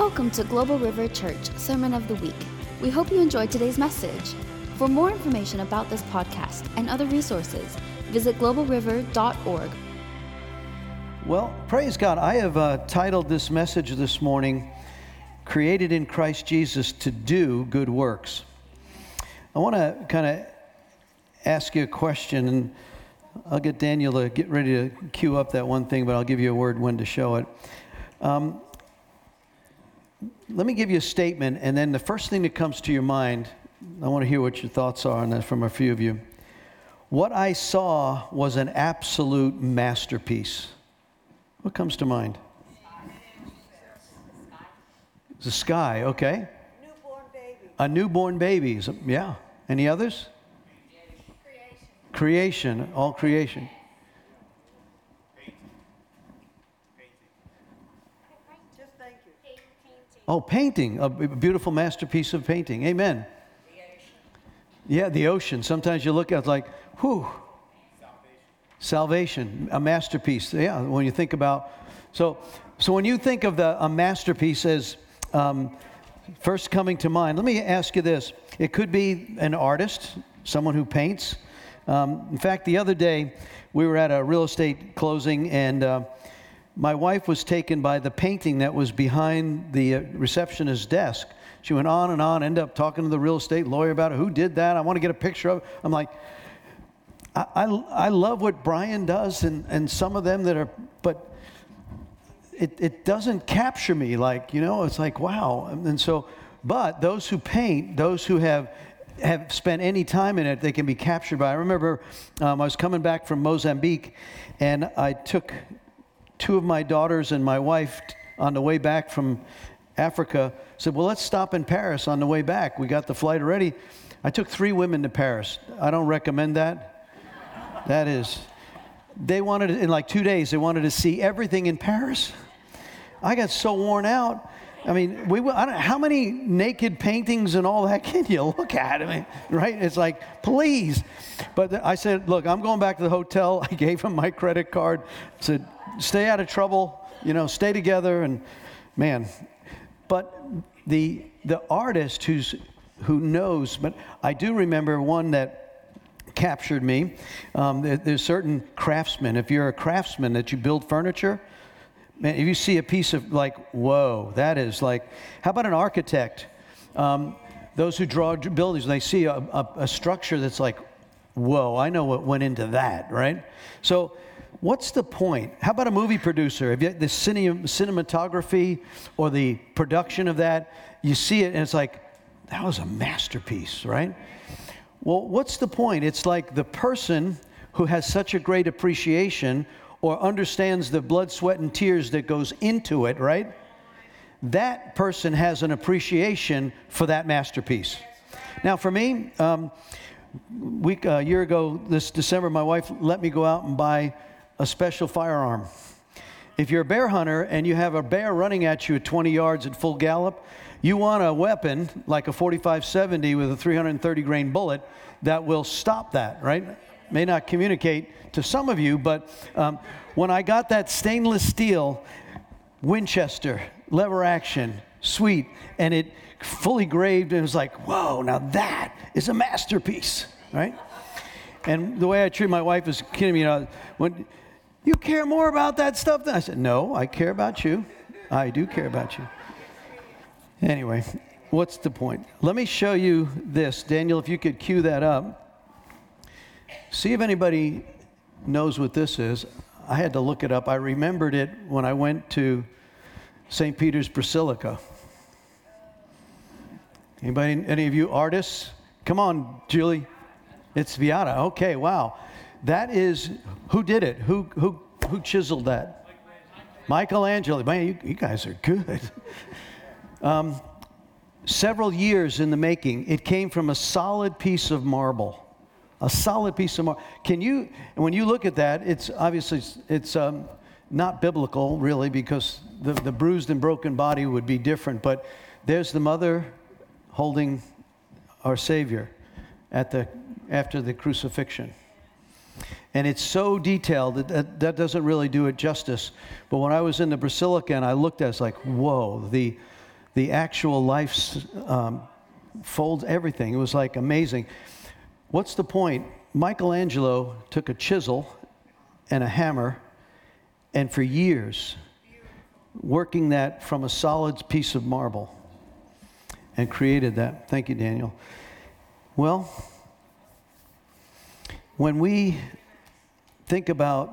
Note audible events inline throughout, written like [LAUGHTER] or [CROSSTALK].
Welcome to Global River Church Sermon of the Week. We hope you enjoyed today's message. For more information about this podcast and other resources, visit globalriver.org. Well, praise God. I have uh, titled this message this morning, Created in Christ Jesus to Do Good Works. I want to kind of ask you a question, and I'll get Daniel to get ready to cue up that one thing, but I'll give you a word when to show it. Um, let me give you a statement, and then the first thing that comes to your mind, I want to hear what your thoughts are on that from a few of you. What I saw was an absolute masterpiece. What comes to mind? The sky, okay. Newborn baby. A newborn baby. Yeah. Any others? Creation. Creation, all creation. Just thank you. Oh, painting, a beautiful masterpiece of painting. Amen. Yeah, the ocean. Sometimes you look at it like, whew. Salvation, a masterpiece. Yeah, when you think about, so, so when you think of the a masterpiece as um, first coming to mind, let me ask you this: It could be an artist, someone who paints. Um, in fact, the other day we were at a real estate closing, and uh, my wife was taken by the painting that was behind the uh, receptionist's desk. She went on and on, ended up talking to the real estate lawyer about it. Who did that? I want to get a picture of it. I'm like, I, I, I love what Brian does and, and some of them that are, but it, it doesn't capture me like, you know, it's like, wow. And so, but those who paint, those who have have spent any time in it, they can be captured by. I remember um, I was coming back from Mozambique, and I took two of my daughters and my wife on the way back from Africa. Said, "Well, let's stop in Paris on the way back. We got the flight already." I took three women to Paris. I don't recommend that. That is, they wanted in like two days. They wanted to see everything in Paris. I got so worn out. I mean, we, I don't, how many naked paintings and all that [LAUGHS] can you look at? I mean, right? It's like, please. But I said, look, I'm going back to the hotel. [LAUGHS] I gave him my credit card. Said, stay out of trouble. You know, stay together. And man, but the the artist who's who knows. But I do remember one that captured me. Um, there, there's certain craftsmen. If you're a craftsman that you build furniture, man, if you see a piece of like, whoa, that is like. How about an architect? Um, those who draw buildings, they see a, a, a structure that's like, whoa, I know what went into that, right? So. What's the point? How about a movie producer? If you, the cine, cinematography or the production of that, you see it and it's like, that was a masterpiece, right? Well, what's the point? It's like the person who has such a great appreciation or understands the blood, sweat, and tears that goes into it, right? That person has an appreciation for that masterpiece. Now, for me, um, week a year ago this December, my wife let me go out and buy a special firearm. If you're a bear hunter and you have a bear running at you at 20 yards at full gallop, you want a weapon like a 4570 with a 330 grain bullet that will stop that, right? May not communicate to some of you, but um, when I got that stainless steel Winchester lever action, sweet, and it fully graved, and it was like, whoa, now that is a masterpiece, right? And the way I treat my wife is kidding me, you know, when you care more about that stuff than I said, no, I care about you. I do care about you. Anyway, what's the point? Let me show you this. Daniel, if you could cue that up. See if anybody knows what this is. I had to look it up. I remembered it when I went to St. Peter's Basilica. Anybody, any of you artists? Come on, Julie. It's Pietà. Okay, wow. That is, who did it? Who, who, who chiseled that? Michelangelo. Man, you, you guys are good. [LAUGHS] Um, several years in the making. It came from a solid piece of marble. A solid piece of marble. Can you, when you look at that, it's obviously, it's um, not biblical really because the, the bruised and broken body would be different, but there's the mother holding our Savior at the, after the crucifixion. And it's so detailed that, that that doesn't really do it justice. But when I was in the Basilica and I looked at it, it's like, whoa, the, the actual life um, folds everything. It was like amazing. What's the point? Michelangelo took a chisel and a hammer, and for years, working that from a solid piece of marble, and created that. Thank you, Daniel. Well, when we think about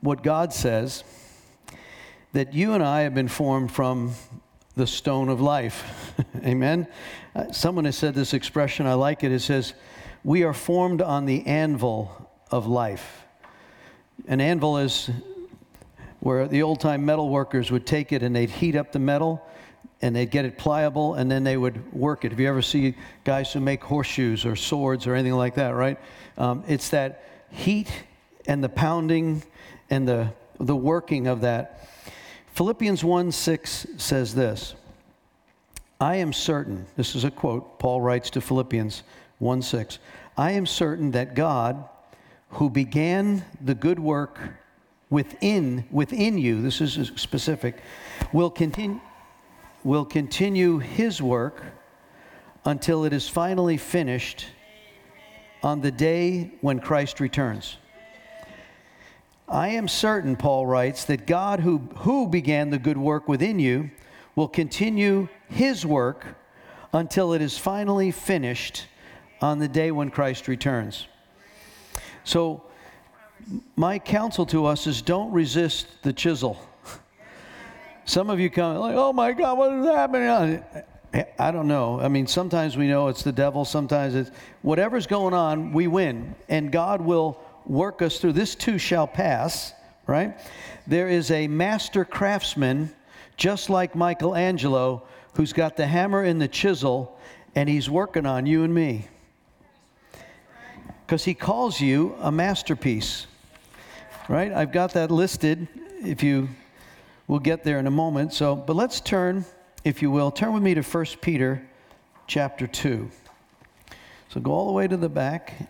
what God says, that you and I have been formed from the stone of life. [LAUGHS] Amen. Uh, someone has said this expression, I like it. It says, We are formed on the anvil of life. An anvil is where the old time metal workers would take it and they'd heat up the metal and they'd get it pliable and then they would work it. If you ever see guys who make horseshoes or swords or anything like that, right? Um, it's that heat and the pounding and the, the working of that. Philippians 1 6 says this I am certain, this is a quote Paul writes to Philippians 1 6. I am certain that God, who began the good work within, within you, this is specific, will continue, will continue his work until it is finally finished on the day when Christ returns. I am certain, Paul writes, that God who, who began the good work within you will continue his work until it is finally finished on the day when Christ returns. So, my counsel to us is don't resist the chisel. Some of you come like, oh my God, what is happening? I don't know. I mean, sometimes we know it's the devil, sometimes it's whatever's going on, we win. And God will work us through. This too shall pass, right? There is a master craftsman, just like Michelangelo, who's got the hammer and the chisel, and he's working on you and me. Because he calls you a masterpiece, right? I've got that listed. If you, we'll get there in a moment. So, but let's turn, if you will, turn with me to 1 Peter chapter 2. So go all the way to the back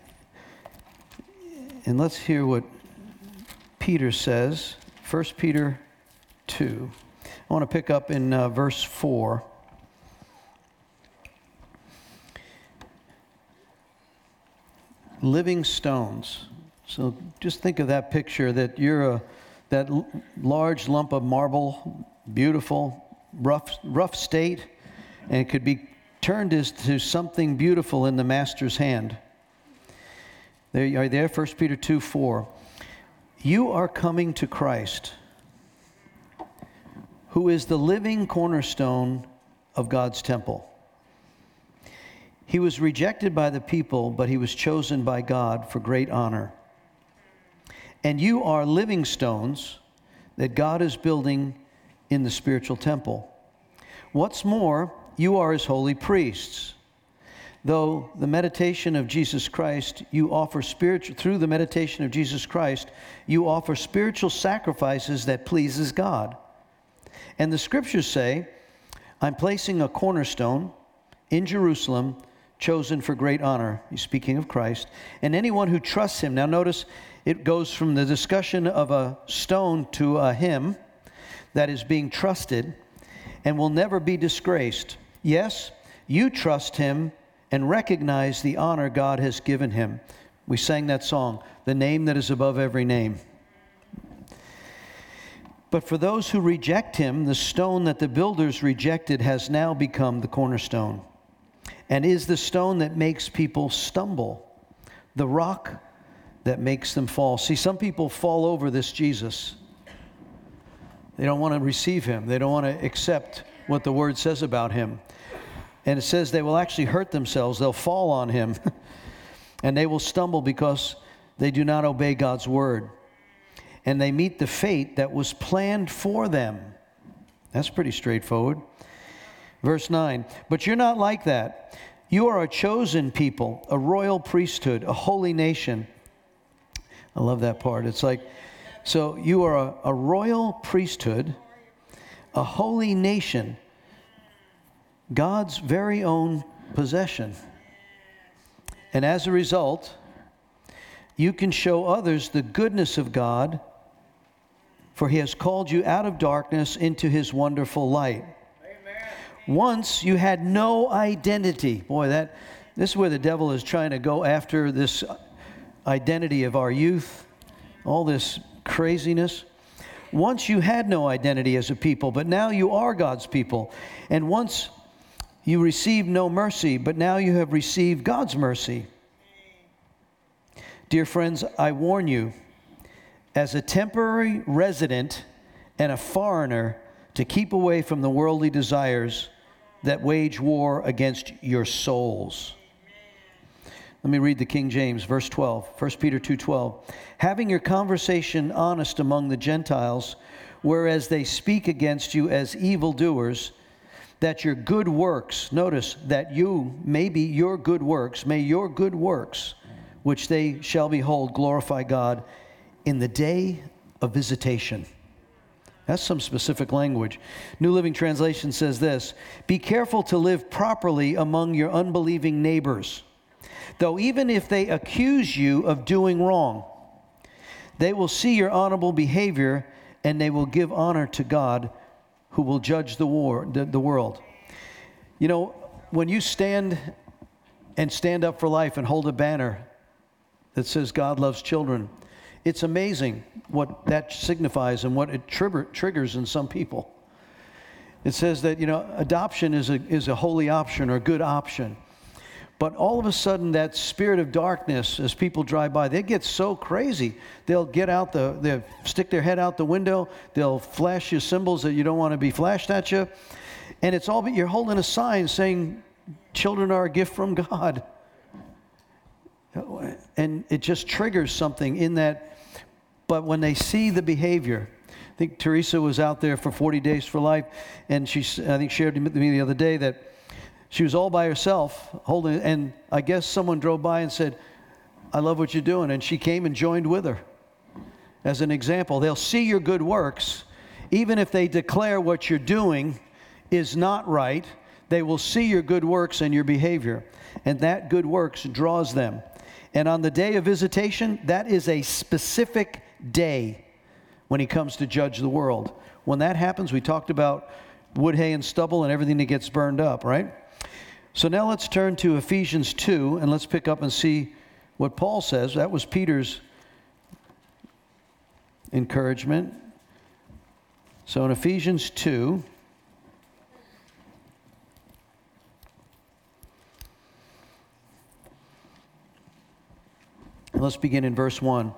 and let's hear what Peter says. 1 Peter 2. I want to pick up in uh, verse 4. Living stones. So just think of that picture that you're a that l- large lump of marble, beautiful, rough rough state, and it could be turned into something beautiful in the master's hand. There you are there, 1 Peter 2 4. You are coming to Christ, who is the living cornerstone of God's temple. He was rejected by the people, but he was chosen by God for great honor. And you are living stones that God is building in the spiritual temple. What's more, you are his holy priests though the meditation of Jesus Christ, you offer spiritual through the meditation of Jesus Christ, you offer spiritual sacrifices that pleases God. And the scriptures say, I'm placing a cornerstone in Jerusalem chosen for great honor. He's speaking of Christ. And anyone who trusts him. Now notice it goes from the discussion of a stone to a him that is being trusted and will never be disgraced. Yes, you trust him and recognize the honor God has given him. We sang that song, The Name That Is Above Every Name. But for those who reject him, the stone that the builders rejected has now become the cornerstone and is the stone that makes people stumble, the rock that makes them fall. See, some people fall over this Jesus. They don't want to receive him, they don't want to accept what the word says about him. And it says they will actually hurt themselves, they'll fall on him, [LAUGHS] and they will stumble because they do not obey God's word. And they meet the fate that was planned for them. That's pretty straightforward. Verse 9, but you're not like that. You are a chosen people, a royal priesthood, a holy nation. I love that part. It's like, so you are a, a royal priesthood, a holy nation God's very own possession. And as a result, you can show others the goodness of God, for he has called you out of darkness into his wonderful light. Amen. Once you had no identity. Boy, that this is where the devil is trying to go after this identity of our youth, all this craziness. Once you had no identity as a people, but now you are God's people. And once you received no mercy, but now you have received God's mercy. Dear friends, I warn you, as a temporary resident and a foreigner, to keep away from the worldly desires that wage war against your souls. Let me read the King James, verse 12, 1 Peter 2:12. Having your conversation honest among the Gentiles, whereas they speak against you as evildoers, that your good works, notice that you, maybe your good works, may your good works, which they shall behold, glorify God in the day of visitation. That's some specific language. New Living Translation says this Be careful to live properly among your unbelieving neighbors though even if they accuse you of doing wrong, they will see your honorable behavior and they will give honor to God who will judge the, war, the, the world. You know, when you stand and stand up for life and hold a banner that says God loves children, it's amazing what that signifies and what it trigger, triggers in some people. It says that, you know, adoption is a, is a holy option or good option. But all of a sudden, that spirit of darkness, as people drive by, they get so crazy. They'll get out the, they'll stick their head out the window. They'll flash you symbols that you don't want to be flashed at you. And it's all, but you're holding a sign saying, children are a gift from God. And it just triggers something in that. But when they see the behavior, I think Teresa was out there for 40 days for life, and she, I think, shared with me the other day that she was all by herself, holding, and I guess someone drove by and said, I love what you're doing. And she came and joined with her. As an example, they'll see your good works, even if they declare what you're doing is not right, they will see your good works and your behavior. And that good works draws them. And on the day of visitation, that is a specific day when he comes to judge the world. When that happens, we talked about wood, hay, and stubble and everything that gets burned up, right? So now let's turn to Ephesians 2 and let's pick up and see what Paul says. That was Peter's encouragement. So in Ephesians 2, let's begin in verse 1.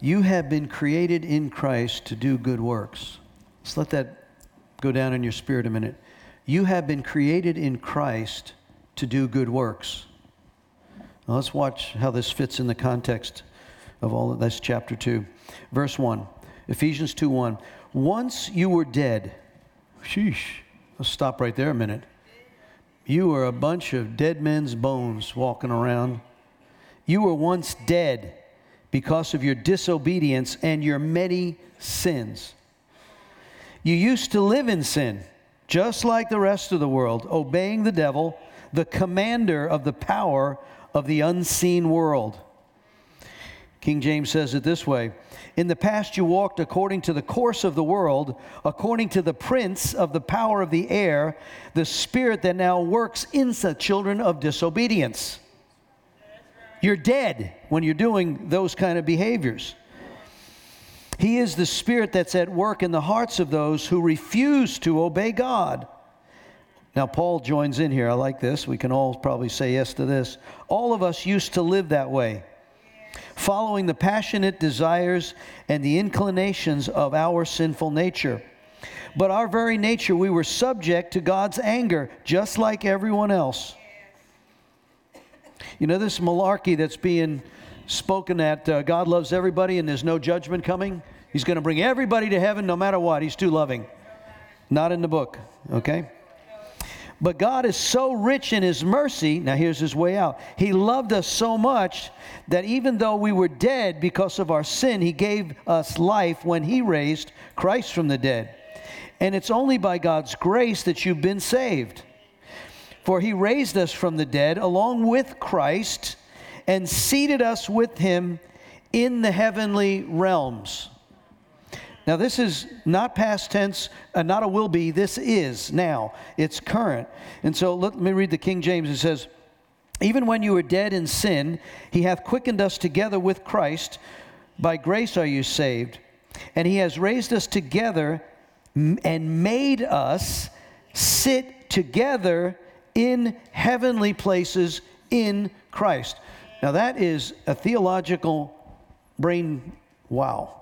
You have been created in Christ to do good works. Let's let that go down in your spirit a minute. You have been created in Christ to do good works. Now let's watch how this fits in the context of all of this, chapter 2. Verse 1, Ephesians 2 1. Once you were dead. Sheesh. Let's stop right there a minute. You were a bunch of dead men's bones walking around. You were once dead because of your disobedience and your many sins. You used to live in sin just like the rest of the world, obeying the devil, the commander of the power of the unseen world. King James says it this way In the past, you walked according to the course of the world, according to the prince of the power of the air, the spirit that now works in the children of disobedience. You're dead when you're doing those kind of behaviors. He is the spirit that's at work in the hearts of those who refuse to obey God. Now, Paul joins in here. I like this. We can all probably say yes to this. All of us used to live that way, following the passionate desires and the inclinations of our sinful nature. But our very nature, we were subject to God's anger, just like everyone else. You know, this malarkey that's being spoken that uh, God loves everybody and there's no judgment coming. He's going to bring everybody to heaven no matter what. He's too loving. Not in the book, okay? But God is so rich in His mercy. Now, here's His way out. He loved us so much that even though we were dead because of our sin, He gave us life when He raised Christ from the dead. And it's only by God's grace that you've been saved. For He raised us from the dead along with Christ and seated us with him in the heavenly realms. Now, this is not past tense, uh, not a will be. This is now. It's current. And so let me read the King James. It says, Even when you were dead in sin, he hath quickened us together with Christ. By grace are you saved. And he has raised us together and made us sit together in heavenly places in Christ. Now, that is a theological brain wow.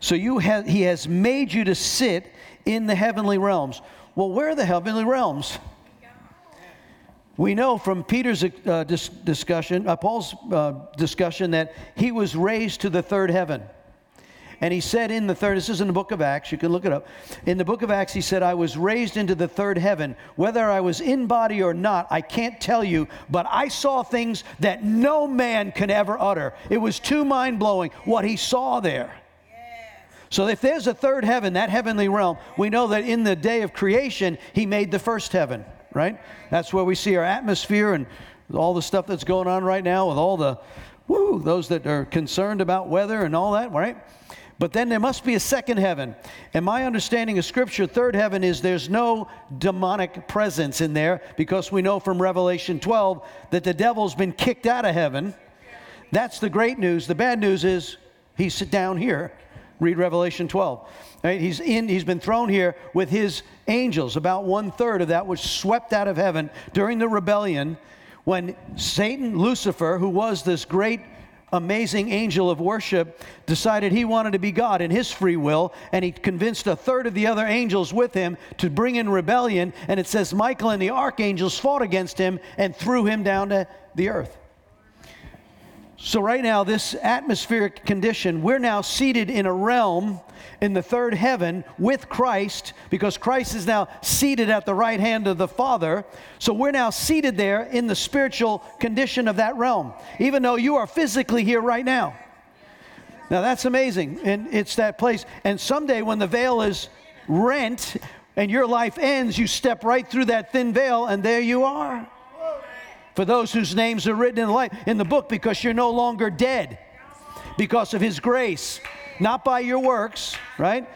So you he has made you to sit in the heavenly realms. Well, where are the heavenly realms? We know from Peter's uh, dis- discussion, uh, Paul's uh, discussion, that he was raised to the third heaven. And he said in the third, this is in the book of Acts, you can look it up. In the book of Acts, he said, I was raised into the third heaven. Whether I was in body or not, I can't tell you, but I saw things that no man can ever utter. It was too mind blowing what he saw there. So if there's a third heaven, that heavenly realm, we know that in the day of creation, he made the first heaven, right? That's where we see our atmosphere and all the stuff that's going on right now with all the, woo, those that are concerned about weather and all that, right? But then there must be a second heaven. And my understanding of Scripture, third heaven is there's no demonic presence in there because we know from Revelation 12 that the devil's been kicked out of heaven. That's the great news. The bad news is he's sit down here. Read Revelation 12. Right? He's in. He's been thrown here with his angels. About one third of that was swept out of heaven during the rebellion, when Satan, Lucifer, who was this great, amazing angel of worship, decided he wanted to be God in his free will, and he convinced a third of the other angels with him to bring in rebellion. And it says Michael and the archangels fought against him and threw him down to the earth. So, right now, this atmospheric condition, we're now seated in a realm in the third heaven with Christ because Christ is now seated at the right hand of the Father. So, we're now seated there in the spiritual condition of that realm, even though you are physically here right now. Now, that's amazing. And it's that place. And someday, when the veil is rent and your life ends, you step right through that thin veil, and there you are for those whose names are written in the, light, in the book because you're no longer dead because of his grace. Not by your works right?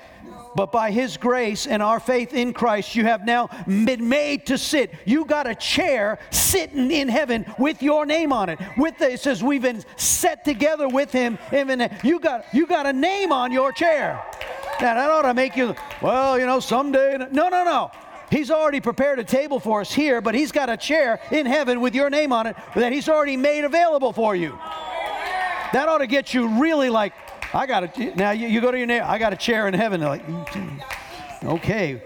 But by his grace and our faith in christ you have now been made to sit. You got a chair sitting in heaven with your name on it. With the, it says we've been set together with him you got you got a name on your chair. Now that ought to make you well you know someday no no no He's already prepared a table for us here, but He's got a chair in heaven with your name on it that He's already made available for you. That ought to get you really like, I got it. Now you, you go to your neighbor, I got a chair in heaven. Like, okay.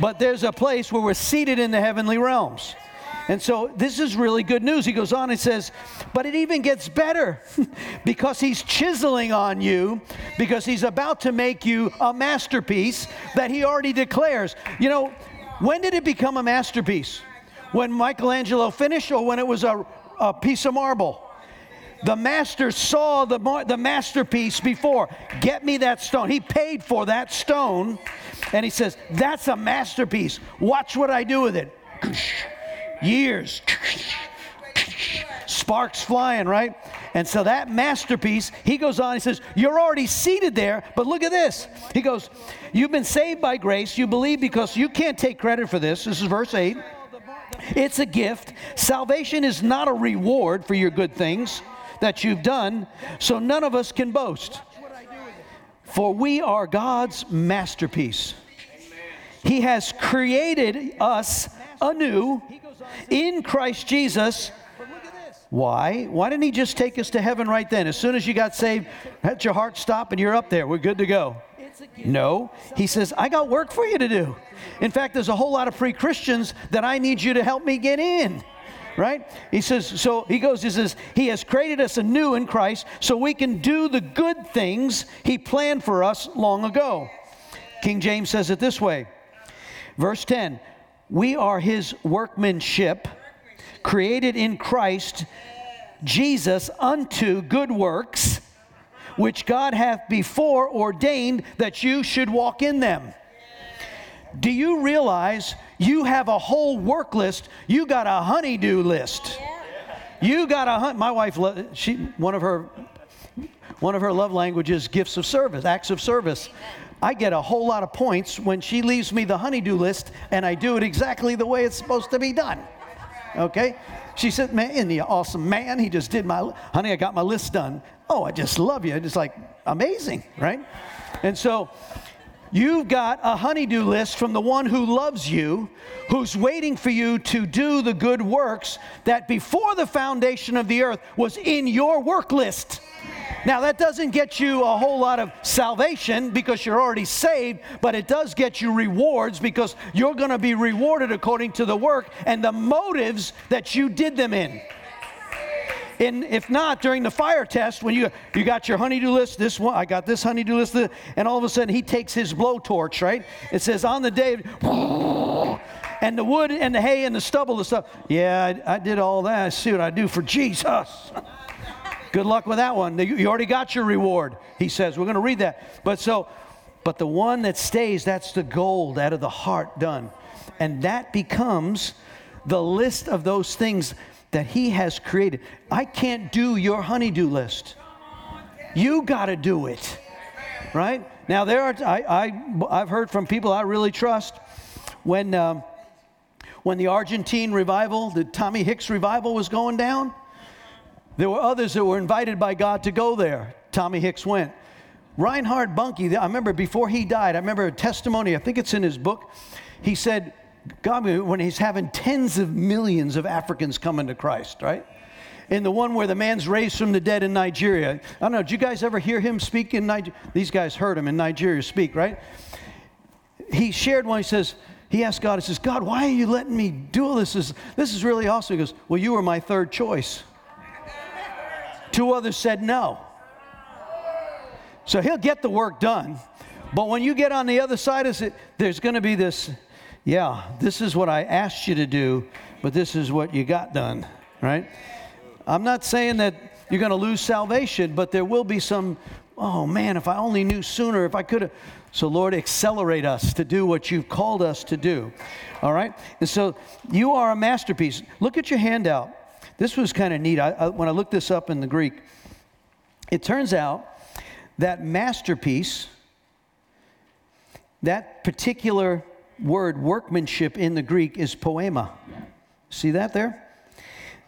But there's a place where we're seated in the heavenly realms. And so this is really good news. He goes on and says, but it even gets better [LAUGHS] because he's chiseling on you, because he's about to make you a masterpiece that he already declares. You know, when did it become a masterpiece? When Michelangelo finished or when it was a, a piece of marble? The master saw the, the masterpiece before. Get me that stone. He paid for that stone. And he says, That's a masterpiece. Watch what I do with it. [CLEARS THROAT] Years. [CLEARS THROAT] Sparks flying, right? And so that masterpiece, he goes on, he says, You're already seated there, but look at this. He goes, You've been saved by grace. You believe because you can't take credit for this. This is verse 8. It's a gift. Salvation is not a reward for your good things that you've done, so none of us can boast. For we are God's masterpiece. He has created us anew in Christ Jesus. Why? Why didn't he just take us to heaven right then? As soon as you got saved, let your heart stop and you're up there. We're good to go. No. He says, I got work for you to do. In fact, there's a whole lot of pre Christians that I need you to help me get in. Right? He says, so he goes, he says, He has created us anew in Christ so we can do the good things He planned for us long ago. King James says it this way Verse 10 We are His workmanship, created in Christ Jesus unto good works which God hath before ordained that you should walk in them. Do you realize you have a whole work list? You got a honeydew list. You got a hunt. My wife, she one of her one of her love languages, gifts of service, acts of service. I get a whole lot of points when she leaves me the honeydew list and I do it exactly the way it's supposed to be done. Okay? She said, Man, isn't he awesome man? He just did my, honey, I got my list done. Oh, I just love you. It's like amazing, right? And so you've got a honeydew list from the one who loves you, who's waiting for you to do the good works that before the foundation of the earth was in your work list. Now, that doesn't get you a whole lot of salvation because you're already saved, but it does get you rewards because you're going to be rewarded according to the work and the motives that you did them in. And if not, during the fire test, when you you got your honeydew list, this one, I got this honeydew list, and all of a sudden he takes his blowtorch, right? It says on the day, [LAUGHS] and the wood and the hay and the stubble and stuff. Yeah, I, I did all that. I see what I do for Jesus. [LAUGHS] Good luck with that one. You already got your reward, he says. We're going to read that. But so, but the one that stays, that's the gold out of the heart done. And that becomes the list of those things that he has created. I can't do your honeydew list. You got to do it. Right? Now, there are, I, I, have heard from people I really trust when, um, when the Argentine revival, the Tommy Hicks revival was going down there were others that were invited by God to go there. Tommy Hicks went. Reinhard Bonnke, I remember before he died, I remember a testimony, I think it's in his book. He said, God, when he's having tens of millions of Africans coming to Christ, right? In the one where the man's raised from the dead in Nigeria. I don't know, did you guys ever hear him speak in Nigeria? These guys heard him in Nigeria speak, right? He shared one, he says, he asked God, he says, God, why are you letting me do all? This this is really awesome. He goes, Well, you were my third choice. Two others said no. So he'll get the work done. But when you get on the other side of it, there's going to be this, yeah, this is what I asked you to do, but this is what you got done, right? I'm not saying that you're going to lose salvation, but there will be some, oh man, if I only knew sooner, if I could have. So, Lord, accelerate us to do what you've called us to do. All right? And so you are a masterpiece. Look at your handout. This was kind of neat. I, I, when I looked this up in the Greek, it turns out that masterpiece, that particular word, workmanship in the Greek, is poema. See that there?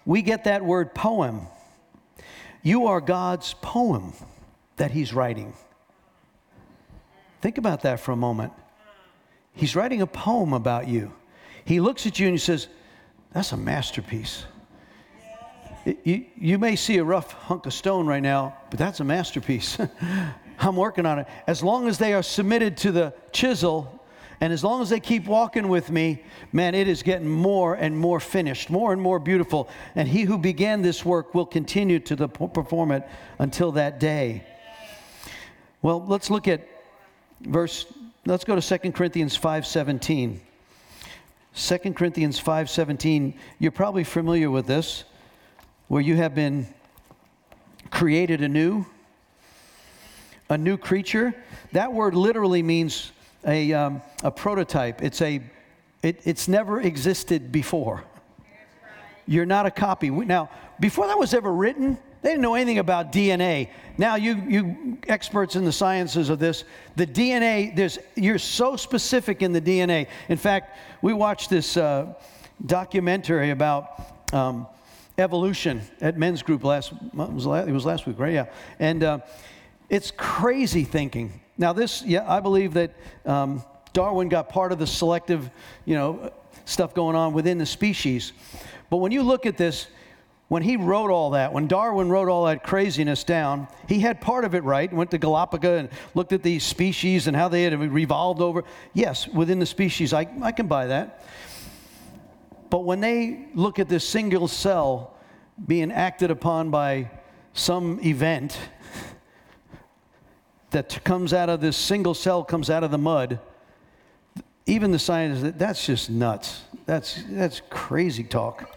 We get that word poem. You are God's poem that He's writing. Think about that for a moment. He's writing a poem about you. He looks at you and he says, That's a masterpiece. You, you may see a rough hunk of stone right now, but that's a masterpiece. [LAUGHS] I'm working on it. As long as they are submitted to the chisel, and as long as they keep walking with me, man, it is getting more and more finished, more and more beautiful. And he who began this work will continue to the, perform it until that day. Well, let's look at verse, let's go to 2 Corinthians 5.17. 2 Corinthians 5.17, you're probably familiar with this where you have been created anew, a new creature. That word literally means a, um, a prototype. It's a, it, it's never existed before. You're not a copy. Now, before that was ever written, they didn't know anything about DNA. Now, you, you experts in the sciences of this, the DNA, there's, you're so specific in the DNA. In fact, we watched this uh, documentary about um, evolution at men's group last, was last, it was last week, right? Yeah. And uh, it's crazy thinking. Now, this, yeah, I believe that um, Darwin got part of the selective, you know, stuff going on within the species. But when you look at this, when he wrote all that, when Darwin wrote all that craziness down, he had part of it right. Went to Galapagos and looked at these species and how they had revolved over. Yes, within the species, I, I can buy that. But when they look at this single cell being acted upon by some event [LAUGHS] that comes out of this single cell comes out of the mud, even the scientists, that's just nuts. That's, that's crazy talk.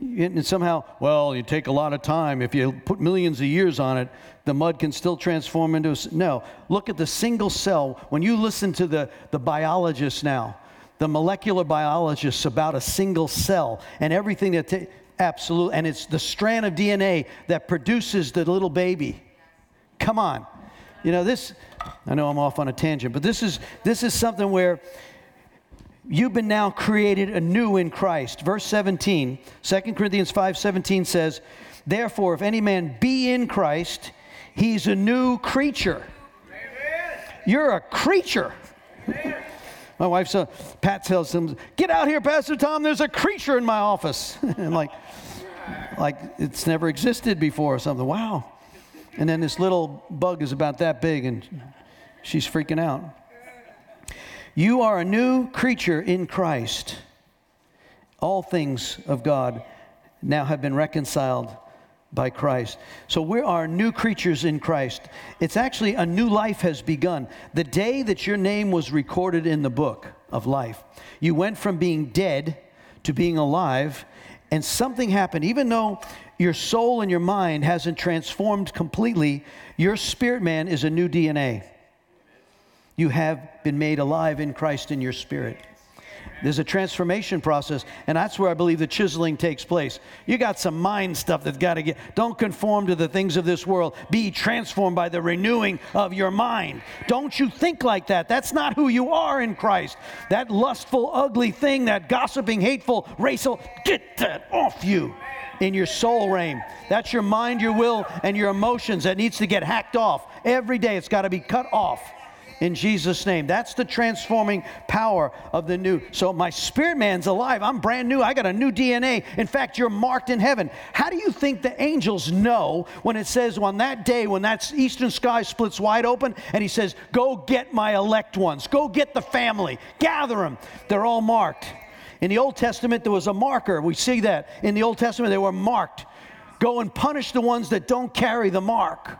And somehow, well, you take a lot of time. If you put millions of years on it, the mud can still transform into a. No, look at the single cell. When you listen to the, the biologists now, the molecular biologists about a single cell and everything that, ta- absolutely, and it's the strand of DNA that produces the little baby. Come on. You know, this, I know I'm off on a tangent, but this is, this is something where you've been now created anew in Christ. Verse 17, 2 Corinthians 5 17 says, Therefore, if any man be in Christ, he's a new creature. You're a creature. My wife said, Pat tells him, Get out here, Pastor Tom, there's a creature in my office. [LAUGHS] and like, like it's never existed before or something. Wow. And then this little bug is about that big and she's freaking out. You are a new creature in Christ. All things of God now have been reconciled by Christ. So we are new creatures in Christ. It's actually a new life has begun. The day that your name was recorded in the book of life, you went from being dead to being alive, and something happened. Even though your soul and your mind hasn't transformed completely, your spirit man is a new DNA. You have been made alive in Christ in your spirit. There's a transformation process, and that's where I believe the chiseling takes place. You got some mind stuff that's got to get. Don't conform to the things of this world. Be transformed by the renewing of your mind. Don't you think like that. That's not who you are in Christ. That lustful, ugly thing, that gossiping, hateful, racial, get that off you in your soul realm. That's your mind, your will, and your emotions that needs to get hacked off. Every day it's got to be cut off in Jesus' name. That's the transforming power of the new. So my spirit man's alive. I'm brand new. I got a new DNA. In fact, you're marked in heaven. How do you think the angels know when it says on that day when that eastern sky splits wide open and he says, Go get my elect ones, go get the family, gather them? They're all marked. In the Old Testament, there was a marker. We see that. In the Old Testament, they were marked. Go and punish the ones that don't carry the mark.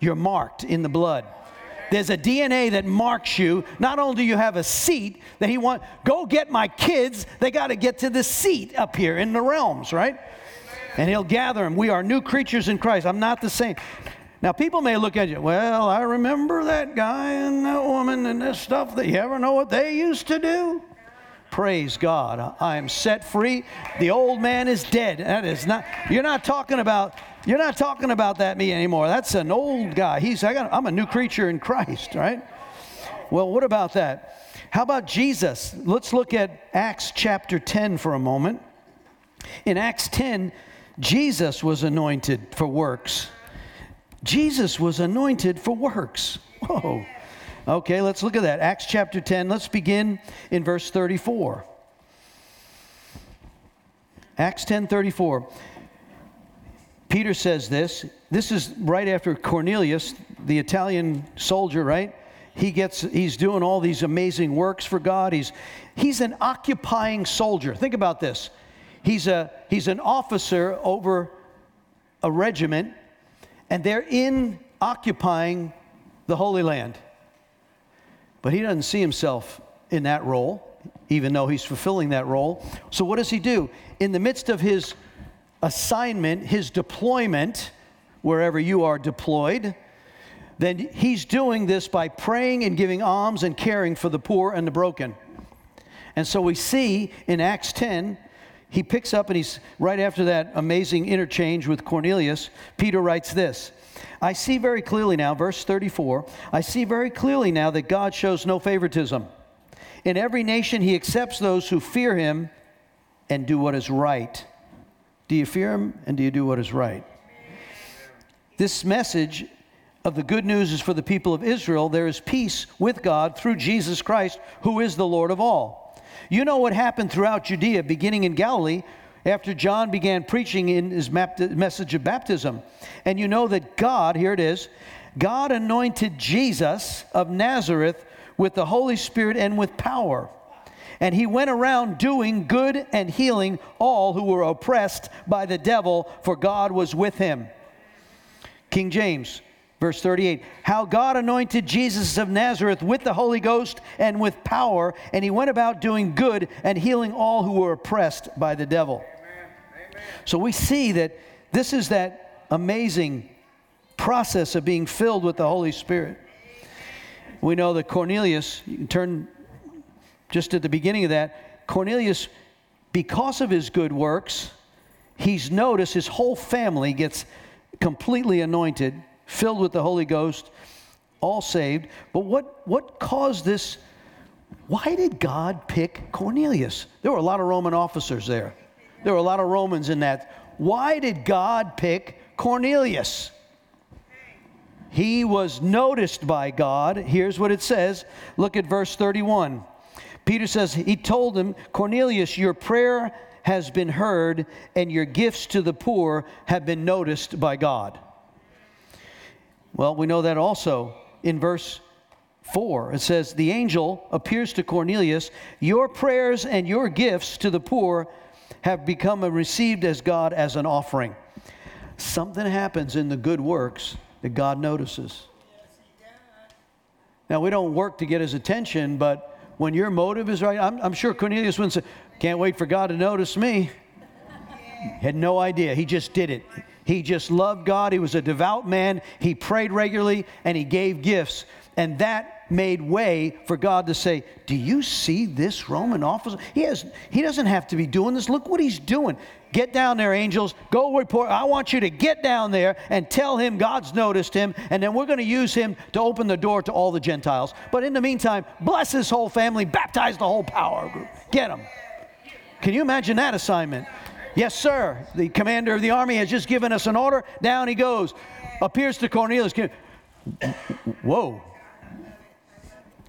You're marked in the blood. There's a DNA that marks you. Not only do you have a seat that he want, go get my kids. They got to get to the seat up here in the realms, right? And he'll gather them. We are new creatures in Christ. I'm not the same. Now, people may look at you, well, I remember that guy and that woman and this stuff. That you ever know what they used to do? Praise God. I am set free. The old man is dead. That is not, you're not talking about you're not talking about that me anymore. That's an old guy. He's, I got, I'm a new creature in Christ, right? Well, what about that? How about Jesus? Let's look at Acts chapter 10 for a moment. In Acts 10, Jesus was anointed for works. Jesus was anointed for works. Whoa. Okay, let's look at that. Acts chapter 10, let's begin in verse 34. Acts 10 34. Peter says this. This is right after Cornelius, the Italian soldier, right? He gets he's doing all these amazing works for God. He's he's an occupying soldier. Think about this. He's a he's an officer over a regiment and they're in occupying the Holy Land. But he doesn't see himself in that role, even though he's fulfilling that role. So what does he do? In the midst of his assignment, his deployment, wherever you are deployed, then he's doing this by praying and giving alms and caring for the poor and the broken. And so we see in Acts 10, he picks up and he's right after that amazing interchange with Cornelius. Peter writes this I see very clearly now, verse 34, I see very clearly now that God shows no favoritism. In every nation, he accepts those who fear him and do what is right do you fear him and do you do what is right? This message of the good news is for the people of Israel. There is peace with God through Jesus Christ, who is the Lord of all. You know what happened throughout Judea, beginning in Galilee, after John began preaching in his message of baptism. And you know that God, here it is, God anointed Jesus of Nazareth with the Holy Spirit and with power and he went around doing good and healing all who were oppressed by the devil, for God was with him. King James, verse 38 How God anointed Jesus of Nazareth with the Holy Ghost and with power, and he went about doing good and healing all who were oppressed by the devil. So we see that this is that amazing process of being filled with the Holy Spirit. We know that Cornelius, you can turn just at the beginning of that, Cornelius, because of his good works, he's noticed his whole family gets completely anointed, filled with the Holy Ghost. all saved. But what, what caused this? Why did God pick Cornelius? There were a lot of Roman officers there, there were a lot of Romans in that. Why did God pick Cornelius? He was noticed by God. Here's what it says. Look at verse 31. Peter says, He told him, Cornelius, your prayer has been heard, and your gifts to the poor have been noticed by God. Well, we know that also in verse 4. It says, The angel appears to Cornelius, Your prayers and your gifts to the poor have become and received as God as an offering. Something happens in the good works that God notices. Now, we don't work to get his attention, but when your motive is right, I'm, I'm sure Cornelius wouldn't say, Can't wait for God to notice me. Had no idea. He just did it. He just loved God. He was a devout man. He prayed regularly and he gave gifts. And that made way for God to say, Do you see this Roman officer? He, has, he doesn't have to be doing this. Look what he's doing. Get down there, angels. Go report. I want you to get down there and tell him God's noticed him, and then we're going to use him to open the door to all the Gentiles. But in the meantime, bless his whole family, baptize the whole power group. Get him. Can you imagine that assignment? Yes, sir. The commander of the army has just given us an order. Down he goes. Appears to Cornelius. Whoa.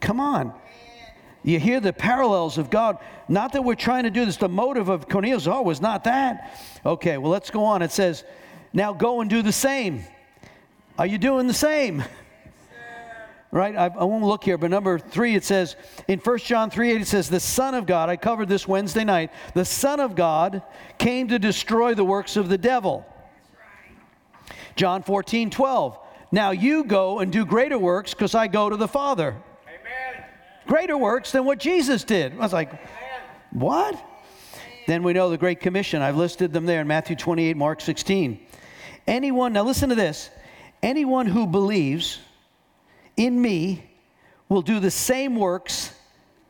Come on. You hear the parallels of God. Not that we're trying to do this. The motive of Cornelius' heart was not that. Okay, well, let's go on. It says, now go and do the same. Are you doing the same? Right? I, I won't look here, but number three, it says, in 1 John 3 8, it says, the Son of God, I covered this Wednesday night, the Son of God came to destroy the works of the devil. John 14 12, now you go and do greater works because I go to the Father greater works than what Jesus did. I was like, what? Then we know the Great Commission. I've listed them there in Matthew 28, Mark 16. Anyone, now listen to this anyone who believes in me will do the same works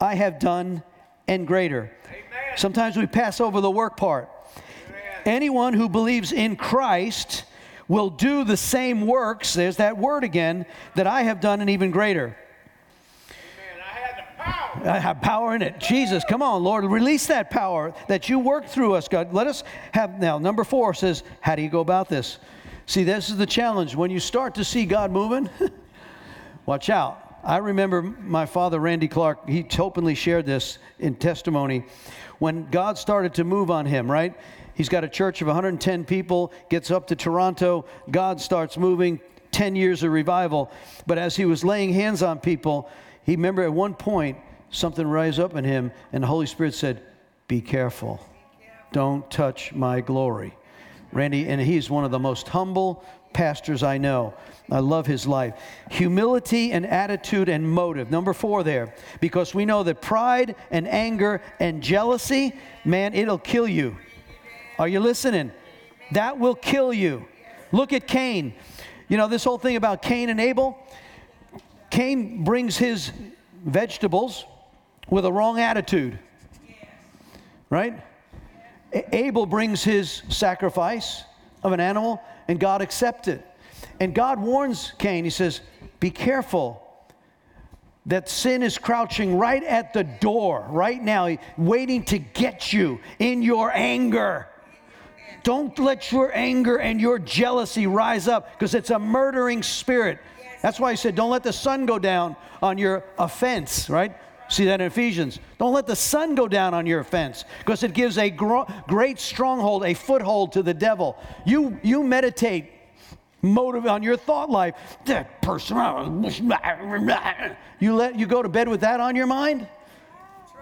I have done and greater. Amen. Sometimes we pass over the work part. Amen. Anyone who believes in Christ will do the same works, there's that word again, that I have done and even greater. I have power in it. Jesus, come on, Lord, release that power that you work through us, God. Let us have now. Number four says, How do you go about this? See, this is the challenge. When you start to see God moving, [LAUGHS] watch out. I remember my father, Randy Clark, he openly shared this in testimony. When God started to move on him, right? He's got a church of 110 people, gets up to Toronto, God starts moving, 10 years of revival. But as he was laying hands on people, he remember at one point something rise up in him, and the Holy Spirit said, Be careful. Don't touch my glory. Randy, and he's one of the most humble pastors I know. I love his life. Humility and attitude and motive. Number four there, because we know that pride and anger and jealousy, man, it'll kill you. Are you listening? That will kill you. Look at Cain. You know, this whole thing about Cain and Abel. Cain brings his vegetables with a wrong attitude. Right? Abel brings his sacrifice of an animal, and God accepts it. And God warns Cain, he says, Be careful that sin is crouching right at the door, right now, waiting to get you in your anger. Don't let your anger and your jealousy rise up because it's a murdering spirit. That's why he said, Don't let the sun go down on your offense, right? See that in Ephesians. Don't let the sun go down on your offense because it gives a gro- great stronghold, a foothold to the devil. You, you meditate motive on your thought life. That person, you let you go to bed with that on your mind,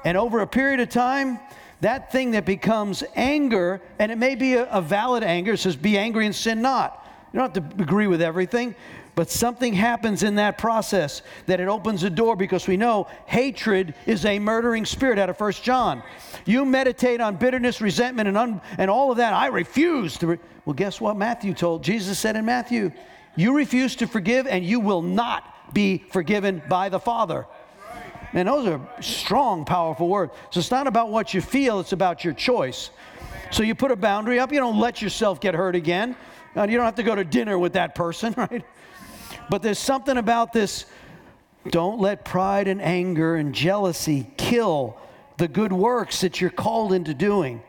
and over a period of time, that thing that becomes anger, and it may be a, a valid anger. It says, "Be angry and sin not." You don't have to agree with everything, but something happens in that process that it opens the door because we know hatred is a murdering spirit out of First John. You meditate on bitterness, resentment, and, un- and all of that. I refuse to. Re- well, guess what Matthew told? Jesus said in Matthew, You refuse to forgive, and you will not be forgiven by the Father. Man, those are strong, powerful words. So it's not about what you feel, it's about your choice. So you put a boundary up, you don't let yourself get hurt again. And you don't have to go to dinner with that person, [LAUGHS] right? But there's something about this don't let pride and anger and jealousy kill the good works that you're called into doing.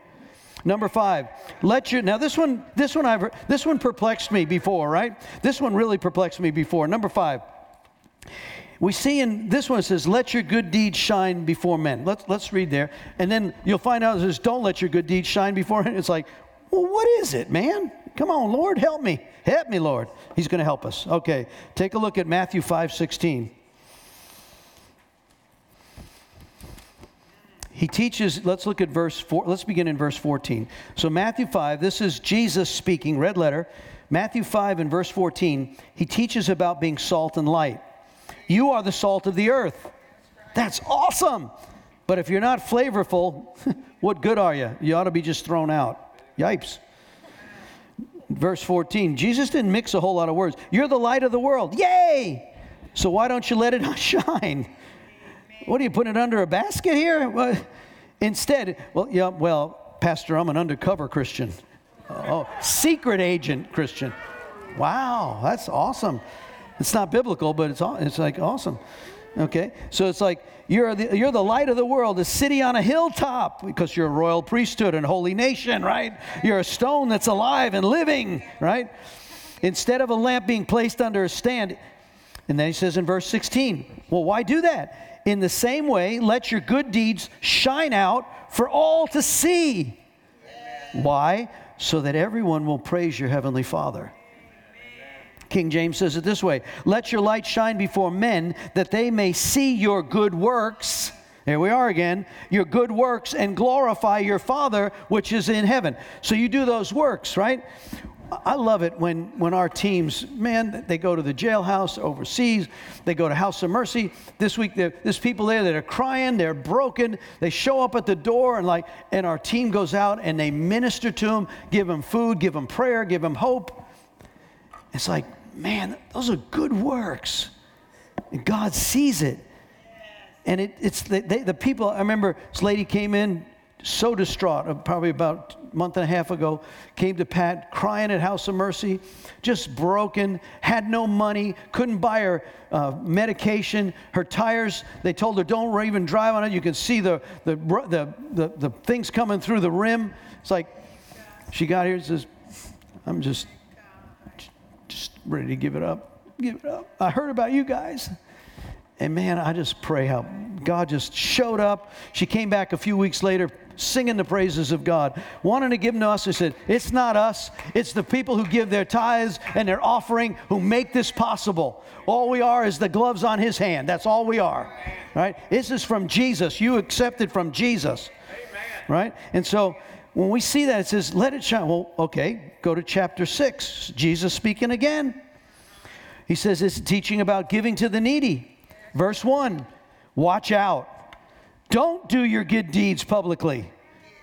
Number five, let your now this one this one I've this one perplexed me before, right? This one really perplexed me before. Number five, we see in this one says, "Let your good deeds shine before men." Let's let's read there, and then you'll find out it says, "Don't let your good deeds shine before men." It's like, well, what is it, man? Come on, Lord, help me, help me, Lord. He's going to help us. Okay, take a look at Matthew five sixteen. he teaches let's look at verse 4 let's begin in verse 14 so matthew 5 this is jesus speaking red letter. Matthew 5 and verse 14 he teaches about being salt and light. You are the salt of the earth. That's awesome. But if you're not flavorful [LAUGHS] what good are you? You ought to be just thrown out. Yipes verse 14 jesus didn't mix a whole lot of words you're the light of the world yay so why don't you let it [LAUGHS] shine what are you putting it under a basket here? Instead, well, yeah, well, Pastor, I'm an undercover Christian. Uh, oh, secret agent Christian. Wow, that's awesome. It's not biblical, but it's it's like awesome. Okay, so it's like you're the, you're the light of the world, a city on a hilltop, because you're a royal priesthood and holy nation, right? You're a stone that's alive and living, right? Instead of a lamp being placed under a stand, and then he says in verse 16, well, why do that? In the same way, let your good deeds shine out for all to see. Why? So that everyone will praise your heavenly Father. King James says it this way Let your light shine before men that they may see your good works. Here we are again. Your good works and glorify your Father which is in heaven. So you do those works, right? I love it when, when our teams, man, they go to the jailhouse overseas, they go to House of Mercy. This week, there's people there that are crying, they're broken. They show up at the door, and like, and our team goes out and they minister to them, give them food, give them prayer, give them hope. It's like, man, those are good works. And God sees it. And it, it's the, they, the people, I remember this lady came in so distraught, uh, probably about a month and a half ago, came to Pat crying at House of Mercy, just broken, had no money, couldn't buy her uh, medication. Her tires, they told her, don't even drive on it. You can see the, the, the, the, the things coming through the rim. It's like, she got here and says, I'm just, just ready to give it up. Give it up. I heard about you guys. And man, I just pray how God just showed up. She came back a few weeks later, singing the praises of God, wanting to give them to us. He said, It's not us, it's the people who give their tithes and their offering who make this possible. All we are is the gloves on His hand. That's all we are. Right? This is from Jesus. You accepted from Jesus. Right? And so when we see that, it says, Let it shine. Well, okay, go to chapter 6. Jesus speaking again. He says it's teaching about giving to the needy. Verse 1 Watch out don't do your good deeds publicly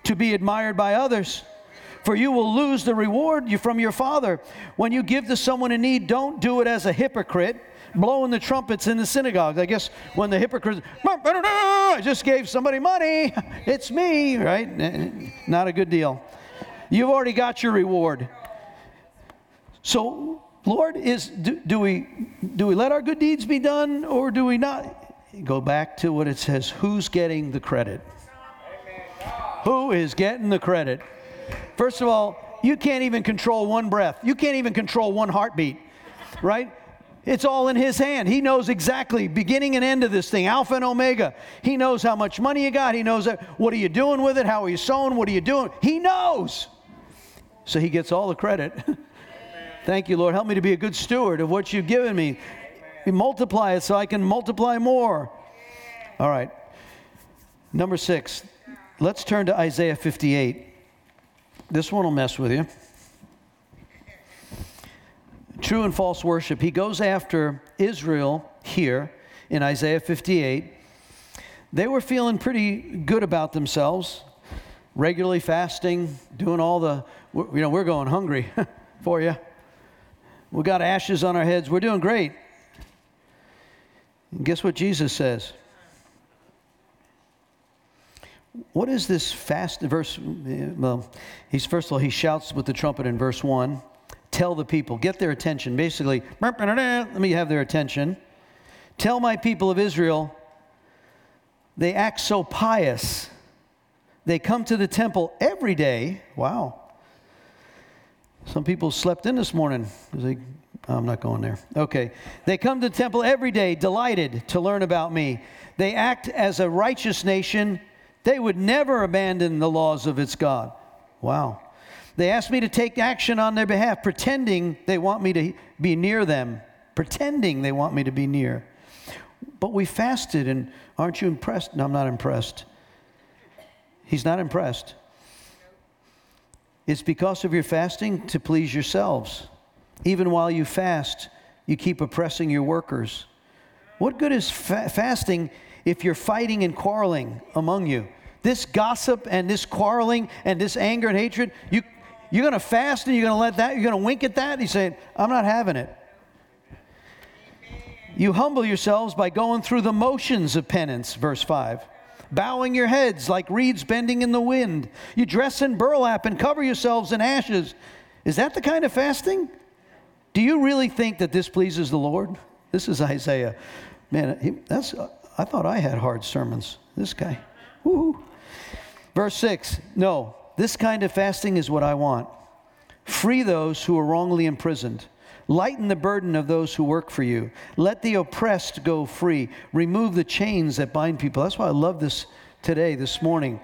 to be admired by others, for you will lose the reward from your Father. When you give to someone in need, don't do it as a hypocrite, blowing the trumpets in the synagogues. I guess when the hypocrites, I just gave somebody money, [LAUGHS] it's me, right? Eh, eh, not a good deal. You've already got your reward. So, Lord, is do, do we do we let our good deeds be done or do we not? go back to what it says who's getting the credit? Who is getting the credit? First of all, you can't even control one breath, you can't even control one heartbeat, right? It's all in his hand. He knows exactly beginning and end of this thing, Alpha and Omega. He knows how much money you got. He knows that, what are you doing with it? How are you sowing? What are you doing? He knows. So he gets all the credit. [LAUGHS] Thank you, Lord. Help me to be a good steward of what you've given me multiply it so I can multiply more. All right. Number six, let's turn to Isaiah 58. This one will mess with you. True and false worship. He goes after Israel here in Isaiah 58. They were feeling pretty good about themselves, regularly fasting, doing all the, you know, we're going hungry [LAUGHS] for you. We got ashes on our heads. We're doing great. And guess what Jesus says? What is this fast verse? Eh, well, he's first of all, he shouts with the trumpet in verse 1 tell the people, get their attention. Basically, let me have their attention. Tell my people of Israel, they act so pious. They come to the temple every day. Wow. Some people slept in this morning. They, oh, I'm not going there. Okay. They come to the temple every day, delighted to learn about me. They act as a righteous nation. They would never abandon the laws of its God. Wow. They ask me to take action on their behalf, pretending they want me to be near them, pretending they want me to be near. But we fasted, and aren't you impressed? No, I'm not impressed. He's not impressed. It's because of your fasting to please yourselves. Even while you fast, you keep oppressing your workers. What good is fa- fasting if you're fighting and quarreling among you? This gossip and this quarreling and this anger and hatred, you, you're going to fast and you're going to let that, you're going to wink at that? He's saying, I'm not having it. You humble yourselves by going through the motions of penance, verse 5 bowing your heads like reeds bending in the wind. You dress in burlap and cover yourselves in ashes. Is that the kind of fasting? Do you really think that this pleases the Lord? This is Isaiah. Man, that's, I thought I had hard sermons. This guy. Woo. Verse 6 No, this kind of fasting is what I want. Free those who are wrongly imprisoned Lighten the burden of those who work for you. Let the oppressed go free. Remove the chains that bind people. That's why I love this today, this morning.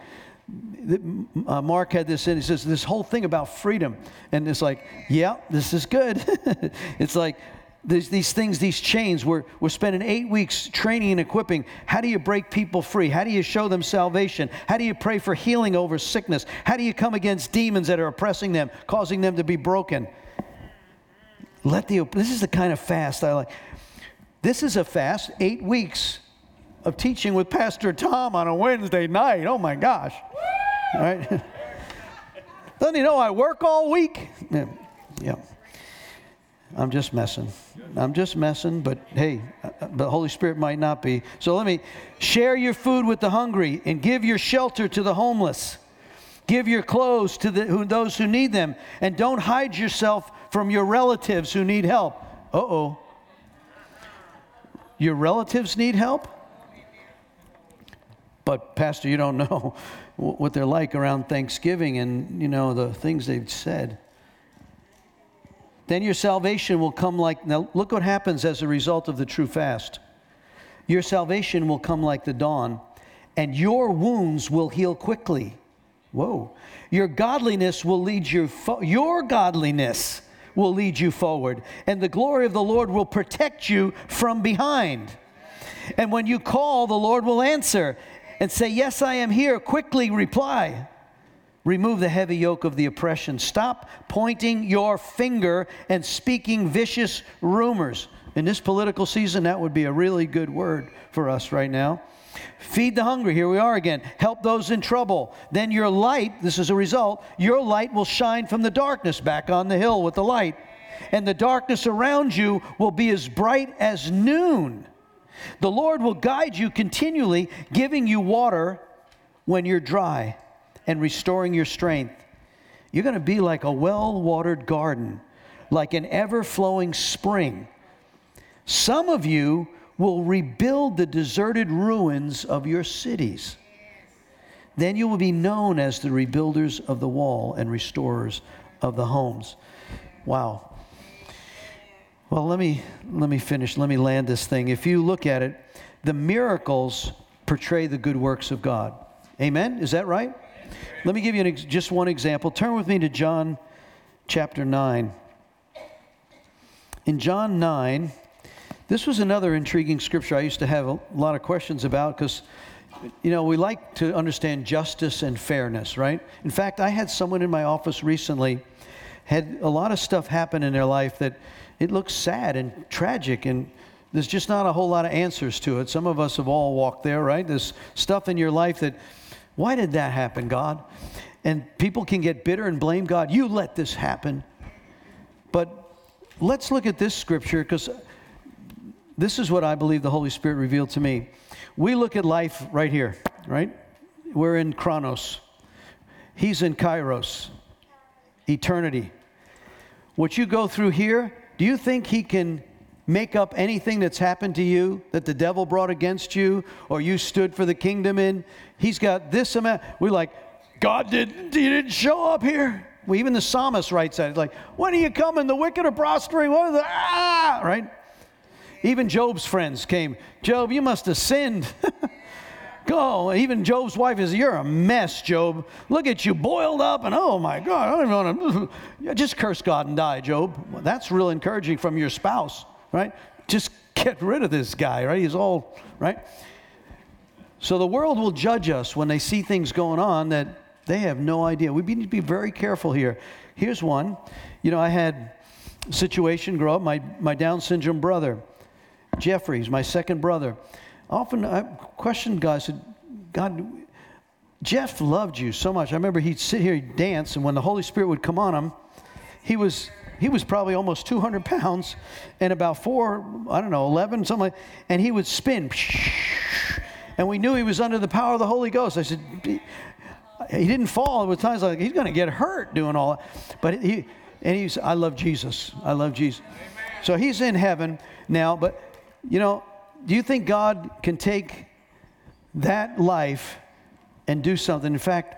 Uh, Mark had this in. He says this whole thing about freedom, and it's like, yeah, this is good. [LAUGHS] it's like these, these things, these chains. We're we're spending eight weeks training and equipping. How do you break people free? How do you show them salvation? How do you pray for healing over sickness? How do you come against demons that are oppressing them, causing them to be broken? Let the, this is the kind of fast I like. This is a fast, eight weeks of teaching with Pastor Tom on a Wednesday night. Oh my gosh. Right? [LAUGHS] Doesn't he know I work all week? Yeah. yeah. I'm just messing. I'm just messing, but hey, the Holy Spirit might not be. So let me share your food with the hungry and give your shelter to the homeless. Give your clothes to the, who, those who need them, and don't hide yourself from your relatives who need help. Uh oh. Your relatives need help? But, Pastor, you don't [LAUGHS] know what they're like around Thanksgiving and, you know, the things they've said. Then your salvation will come like, now look what happens as a result of the true fast. Your salvation will come like the dawn, and your wounds will heal quickly. Whoa. Your godliness will lead you, fo- your godliness will lead you forward, and the glory of the Lord will protect you from behind. And when you call, the Lord will answer and say, Yes, I am here. Quickly reply. Remove the heavy yoke of the oppression. Stop pointing your finger and speaking vicious rumors. In this political season, that would be a really good word for us right now. Feed the hungry. Here we are again. Help those in trouble. Then your light, this is a result, your light will shine from the darkness back on the hill with the light. And the darkness around you will be as bright as noon. The Lord will guide you continually, giving you water when you're dry and restoring your strength. You're going to be like a well watered garden, like an ever flowing spring. Some of you will rebuild the deserted ruins of your cities. Then you will be known as the rebuilders of the wall and restorers of the homes. Wow. Well, let me let me finish. Let me land this thing. If you look at it, the miracles portray the good works of God. Amen. Is that right? Let me give you an, just one example. Turn with me to John chapter 9. In John 9, this was another intriguing scripture I used to have a lot of questions about because, you know, we like to understand justice and fairness, right? In fact, I had someone in my office recently had a lot of stuff happen in their life that it looks sad and tragic and there's just not a whole lot of answers to it. Some of us have all walked there, right? There's stuff in your life that, why did that happen, God? And people can get bitter and blame God. You let this happen. But let's look at this scripture because this is what I believe the Holy Spirit revealed to me. We look at life right here, right? We're in Chronos. He's in Kairos, eternity. what you go through here, do you think he can make up anything that's happened to you that the devil brought against you or you stood for the kingdom in? He's got this amount. We're like, God didn't, he didn't show up here. Well, even the psalmist writes that. It's like, when are you coming? The wicked are prospering. What are the, ah, right? Even Job's friends came. Job, you must have sinned. [LAUGHS] Go. Even Job's wife is, You're a mess, Job. Look at you boiled up, and oh my God, I don't even want to. [LAUGHS] Just curse God and die, Job. Well, that's real encouraging from your spouse, right? Just get rid of this guy, right? He's all, right? So the world will judge us when they see things going on that they have no idea. We need to be very careful here. Here's one. You know, I had a situation grow up, my, my Down syndrome brother, Jeffrey's my second brother. Often I questioned God, I said, God, Jeff loved you so much. I remember he'd sit here, he'd dance, and when the Holy Spirit would come on him, he was he was probably almost 200 pounds and about four, I don't know, 11, something like, and he would spin. And we knew he was under the power of the Holy Ghost. I said, he didn't fall. There was times like he's going to get hurt doing all that. But he, and he's, I love Jesus. I love Jesus. So he's in heaven now. But, you know, do you think God can take that life and do something? In fact,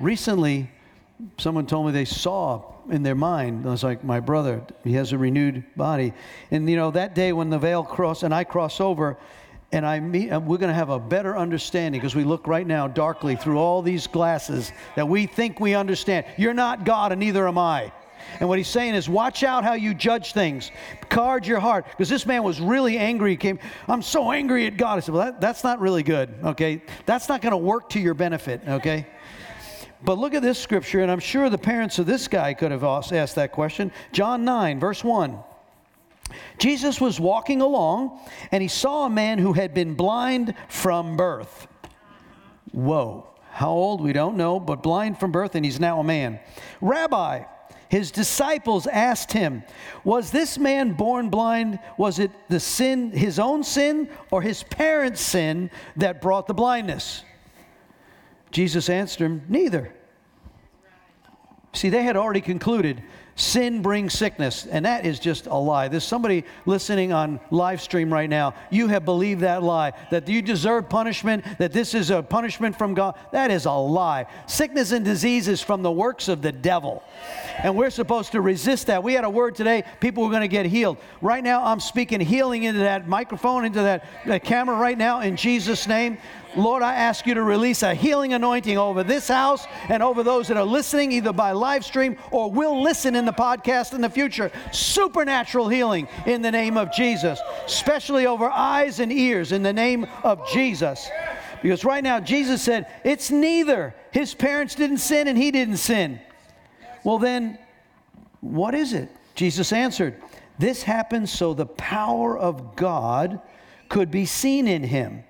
recently, someone told me they saw in their mind. I was like, my brother, he has a renewed body. And you know, that day when the veil crossed and I cross over, and I meet, uh, we're going to have a better understanding because we look right now darkly through all these glasses that we think we understand. You're not God, and neither am I. And what he's saying is, watch out how you judge things. Guard your heart. Because this man was really angry. He came, I'm so angry at God. I said, Well, that, that's not really good, okay? That's not going to work to your benefit, okay? But look at this scripture, and I'm sure the parents of this guy could have asked that question. John 9, verse 1. Jesus was walking along, and he saw a man who had been blind from birth. Whoa. How old? We don't know, but blind from birth, and he's now a man. Rabbi, his disciples asked him, Was this man born blind? Was it the sin, his own sin, or his parents' sin that brought the blindness? Jesus answered him, Neither. See, they had already concluded sin brings sickness, and that is just a lie. There's somebody listening on live stream right now. You have believed that lie, that you deserve punishment, that this is a punishment from God. That is a lie. Sickness and disease is from the works of the devil. And we're supposed to resist that. We had a word today, people were going to get healed. Right now, I'm speaking healing into that microphone, into that, that camera right now in Jesus' name. Lord, I ask you to release a healing anointing over this house and over those that are listening either by live stream or will listen in the podcast in the future. Supernatural healing in the name of Jesus, especially over eyes and ears in the name of Jesus. Because right now, Jesus said, it's neither. His parents didn't sin and he didn't sin. Well, then, what is it? Jesus answered, This happened so the power of God could be seen in him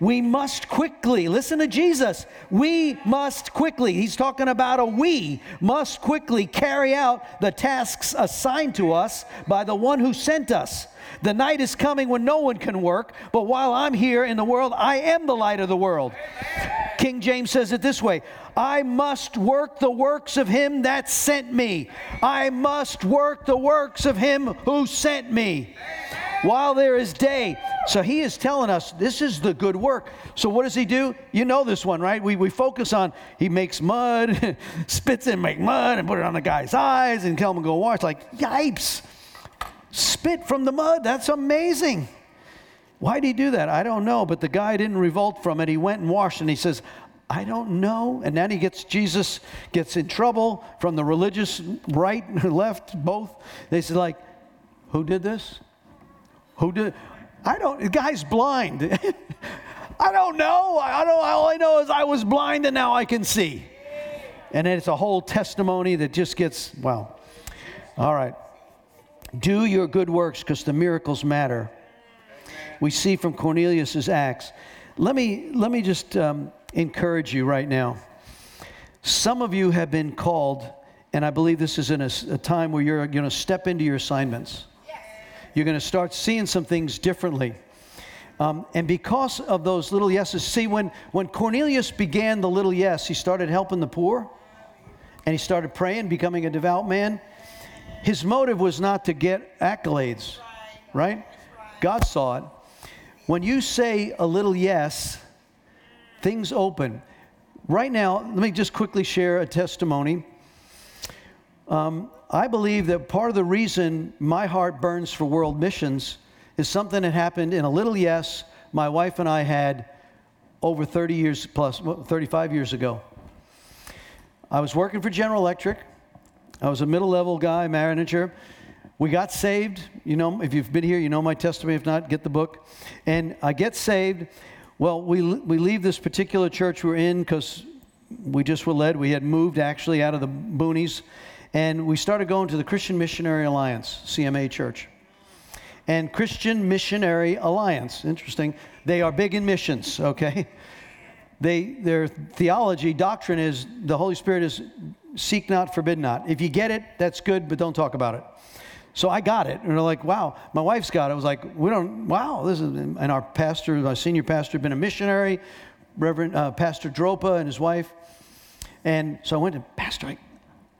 we must quickly, listen to Jesus, we must quickly, he's talking about a we, must quickly carry out the tasks assigned to us by the one who sent us. The night is coming when no one can work, but while I'm here in the world, I am the light of the world. King James says it this way I must work the works of him that sent me. I must work the works of him who sent me while there is day. So he is telling us this is the good work. So what does he do? You know this one, right? We, we focus on he makes mud, [LAUGHS] spits and make mud and put it on the guy's eyes and tell him to go wash. Like, yipes. Spit from the mud. That's amazing. Why did he do that? I don't know, but the guy didn't revolt from it. He went and washed and he says, I don't know. And then he gets, Jesus gets in trouble from the religious right and left, both. They said, like, who did this? Who did? I don't. The guy's blind. [LAUGHS] I don't know. I don't. All I know is I was blind and now I can see. And it's a whole testimony that just gets well. All right. Do your good works because the miracles matter. We see from Cornelius's acts. Let me let me just um, encourage you right now. Some of you have been called, and I believe this is in a, a time where you're going to step into your assignments. You're going to start seeing some things differently. Um, and because of those little yeses, see, when, when Cornelius began the little yes, he started helping the poor and he started praying, becoming a devout man. his motive was not to get accolades, right? God saw it. When you say a little yes, things open. Right now, let me just quickly share a testimony. Um, I believe that part of the reason my heart burns for world missions is something that happened in a little yes my wife and I had over 30 years plus, 35 years ago. I was working for General Electric. I was a middle level guy, manager. We got saved. You know, if you've been here, you know my testimony. If not, get the book. And I get saved. Well, we, we leave this particular church we're in because we just were led. We had moved actually out of the boonies. And we started going to the Christian Missionary Alliance, CMA Church. And Christian Missionary Alliance, interesting. They are big in missions, okay? [LAUGHS] They, their theology, doctrine is the Holy Spirit is seek not, forbid not. If you get it, that's good, but don't talk about it. So I got it. And they're like, wow, my wife's got it. I was like, we don't, wow, this is, and our pastor, our senior pastor, had been a missionary, Reverend uh, Pastor Dropa and his wife. And so I went to, Pastor, I,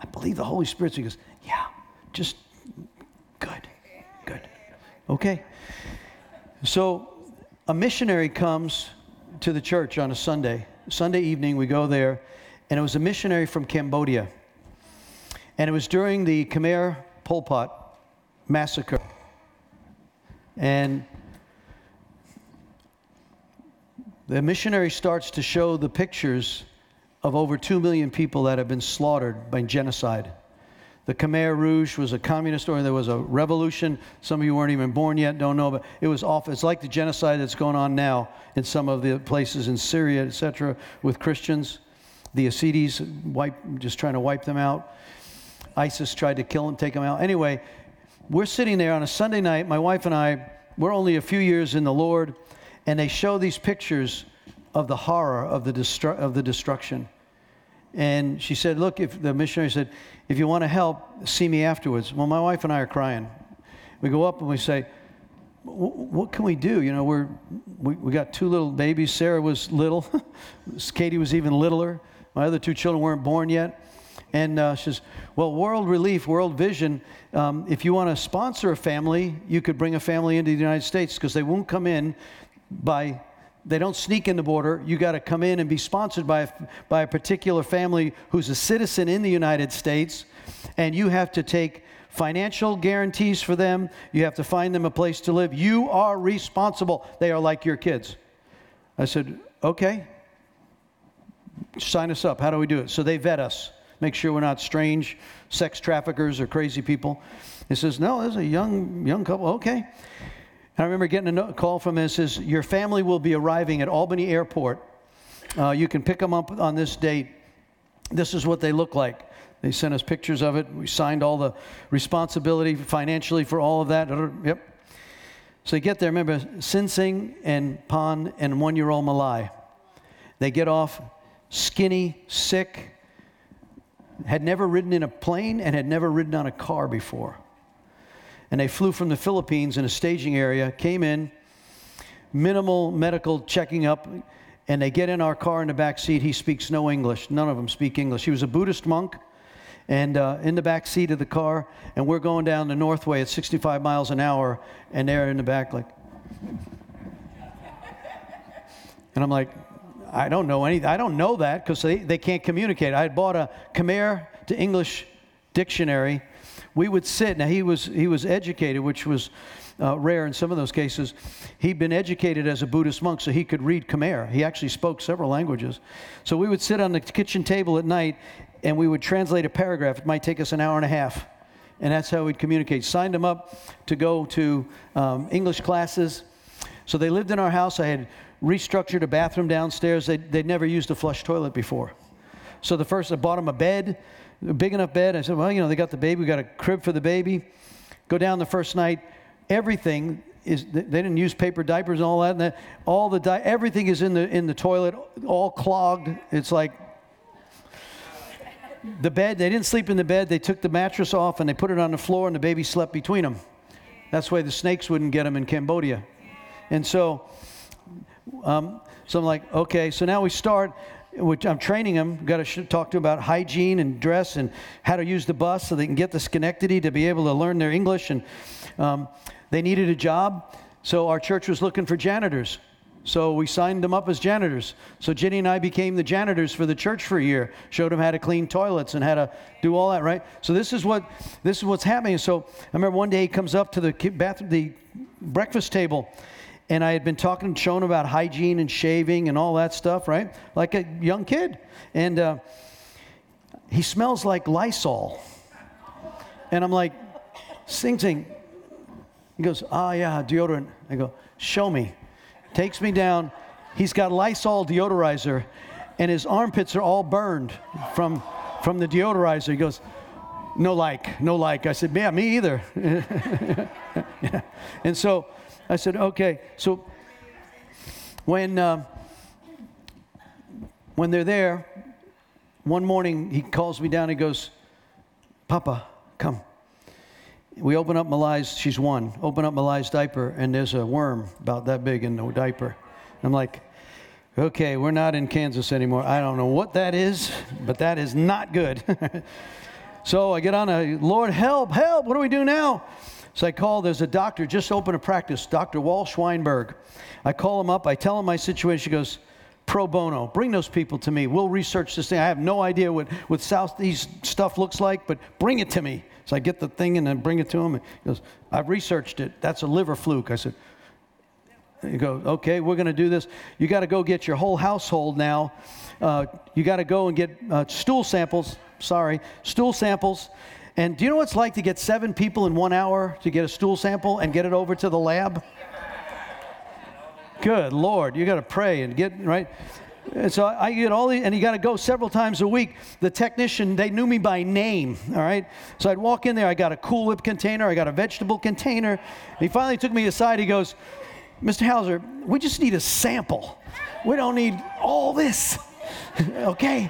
I believe the Holy Spirit. So he goes, yeah, just good, good. Okay. So a missionary comes to the church on a Sunday. Sunday evening, we go there, and it was a missionary from Cambodia. And it was during the Khmer Pol Pot massacre. And the missionary starts to show the pictures of over 2 million people that have been slaughtered by genocide. The Khmer Rouge was a communist or there was a revolution. Some of you weren't even born yet, don't know, but it was awful. It's like the genocide that's going on now in some of the places in Syria, etc., with Christians. The Yazidis wipe, just trying to wipe them out. ISIS tried to kill them, take them out. Anyway, we're sitting there on a Sunday night, my wife and I, we're only a few years in the Lord, and they show these pictures of the horror of the, destru- of the destruction. And she said, Look, if the missionary said, if you want to help, see me afterwards. Well, my wife and I are crying. We go up and we say, what can we do? You know, we're, we, we got two little babies. Sarah was little. [LAUGHS] Katie was even littler. My other two children weren't born yet. And uh, she says, Well, World Relief, World Vision, um, if you want to sponsor a family, you could bring a family into the United States because they won't come in by, they don't sneak in the border. You got to come in and be sponsored by a, by a particular family who's a citizen in the United States. And you have to take financial guarantees for them. You have to find them a place to live. You are responsible. They are like your kids. I said, Okay, sign us up. How do we do it? So they vet us make sure we're not strange sex traffickers or crazy people. He says, No, there's a young, young couple. Okay. And I remember getting a call from him. Says, Your family will be arriving at Albany Airport. Uh, you can pick them up on this date. This is what they look like. They sent us pictures of it. We signed all the responsibility financially for all of that. Yep. So they get there. Remember, Sin Sing and Pan and one year old Malai. They get off skinny, sick, had never ridden in a plane and had never ridden on a car before. And they flew from the Philippines in a staging area, came in, minimal medical checking up, and they get in our car in the back seat. He speaks no English. None of them speak English. He was a Buddhist monk, and uh, in the back seat of the car, and we're going down the Northway at 65 miles an hour, and they're in the back like. And I'm like, I don't know any. I don't know that because they, they can't communicate. I had bought a Khmer to English dictionary. We would sit. Now he was he was educated, which was uh, rare in some of those cases. He'd been educated as a Buddhist monk, so he could read Khmer. He actually spoke several languages. So we would sit on the kitchen table at night, and we would translate a paragraph. It might take us an hour and a half, and that's how we'd communicate. Signed them up to go to um, English classes. So they lived in our house. I had restructured a bathroom downstairs. They'd, they'd never used a flush toilet before. So the first, I bought them a bed, a big enough bed. I said, well, you know, they got the baby. We got a crib for the baby. Go down the first night. Everything is, they didn't use paper diapers and all that. And that all the, di- everything is in the, in the toilet, all clogged. It's like the bed, they didn't sleep in the bed. They took the mattress off and they put it on the floor and the baby slept between them. That's why the snakes wouldn't get them in Cambodia. And so um, so I'm like, okay. So now we start. Which I'm training them. Got to talk to them about hygiene and dress and how to use the bus so they can get the Schenectady to be able to learn their English. And um, they needed a job, so our church was looking for janitors. So we signed them up as janitors. So Jenny and I became the janitors for the church for a year. Showed them how to clean toilets and how to do all that, right? So this is what this is what's happening. So I remember one day he comes up to the bathroom, the breakfast table, and I had been talking, to showing about hygiene and shaving and all that stuff, right? Like a young kid, and uh, he smells like Lysol, and I'm like, sing sing. He goes, ah yeah, deodorant. I go, show me takes me down. He's got Lysol deodorizer, and his armpits are all burned from, from the deodorizer. He goes, No like, no like. I said, Yeah, me either. [LAUGHS] yeah. And so I said, Okay. So when, uh, when they're there, one morning he calls me down. He goes, Papa, come we open up Malai's, she's one, open up Malai's diaper, and there's a worm about that big in the diaper. I'm like, okay, we're not in Kansas anymore. I don't know what that is, but that is not good. [LAUGHS] so I get on a, Lord, help, help, what do we do now? So I call, there's a doctor, just open a practice, Dr. Walsh Weinberg. I call him up, I tell him my situation. He goes, pro bono. Bring those people to me. We'll research this thing. I have no idea what, what Southeast stuff looks like, but bring it to me. So I get the thing and then bring it to him. And he goes, I've researched it. That's a liver fluke. I said, he goes, okay, we're going to do this. You got to go get your whole household now. Uh, you got to go and get uh, stool samples. Sorry, stool samples. And do you know what it's like to get seven people in one hour to get a stool sample and get it over to the lab? Good Lord, you got to pray and get right. And so I get all these, and you got to go several times a week. The technician, they knew me by name, all right? So I'd walk in there, I got a Cool Whip container, I got a vegetable container. He finally took me aside, he goes, Mr. Hauser, we just need a sample. We don't need all this, [LAUGHS] okay?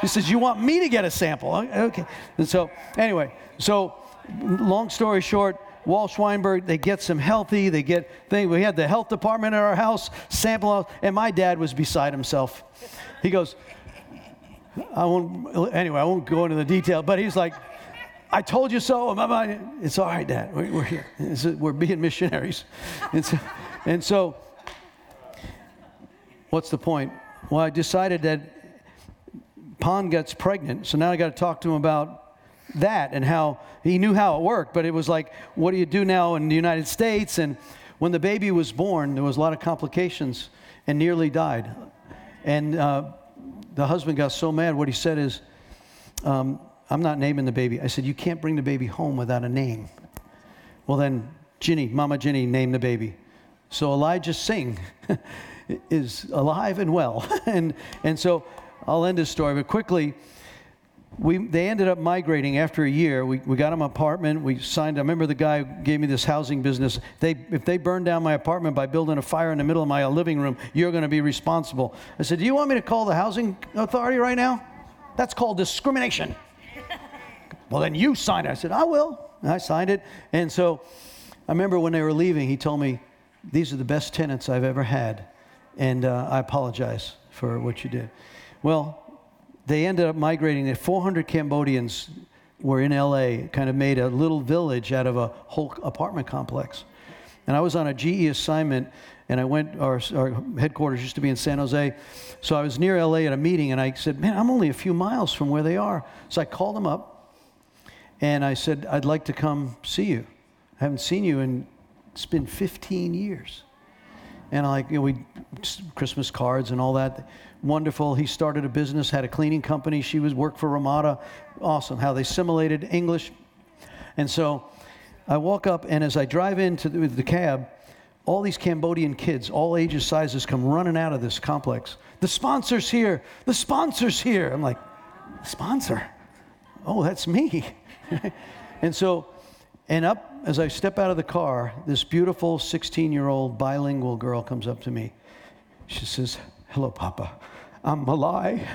He says, You want me to get a sample? Oh, okay. And so, anyway, so long story short, Walsh Weinberg, they get some healthy, they get things. We had the health department at our house, sample, and my dad was beside himself. He goes, I won't, anyway, I won't go into the detail, but he's like, I told you so. It's all right, Dad. We're here. We're being missionaries. And so, and so, what's the point? Well, I decided that Pond gets pregnant, so now I got to talk to him about that and how he knew how it worked, but it was like, what do you do now in the United States? And when the baby was born, there was a lot of complications and nearly died. And uh, the husband got so mad. What he said is, um, I'm not naming the baby. I said, You can't bring the baby home without a name. Well, then, Ginny, Mama Ginny, named the baby. So Elijah Singh [LAUGHS] is alive and well. [LAUGHS] and, and so I'll end this story, but quickly, we, they ended up migrating after a year. We, we got them an apartment. We signed. I remember the guy gave me this housing business. They, if they burn down my apartment by building a fire in the middle of my living room, you're going to be responsible. I said, Do you want me to call the housing authority right now? That's called discrimination. [LAUGHS] well, then you sign it. I said, I will. And I signed it. And so I remember when they were leaving, he told me, These are the best tenants I've ever had. And uh, I apologize for what you did. Well, they ended up migrating. 400 Cambodians were in LA, kind of made a little village out of a whole apartment complex. And I was on a GE assignment, and I went, our, our headquarters used to be in San Jose. So I was near LA at a meeting, and I said, Man, I'm only a few miles from where they are. So I called them up, and I said, I'd like to come see you. I haven't seen you in, it's been 15 years. And like, you know, we, Christmas cards and all that wonderful. He started a business, had a cleaning company. She was worked for Ramada. Awesome how they assimilated English. And so I walk up, and as I drive into the, the cab, all these Cambodian kids, all ages, sizes, come running out of this complex. The sponsor's here. The sponsor's here. I'm like, sponsor? Oh, that's me. [LAUGHS] and so, and up as I step out of the car, this beautiful 16 year old bilingual girl comes up to me. She says, Hello, Papa. I'm Malai.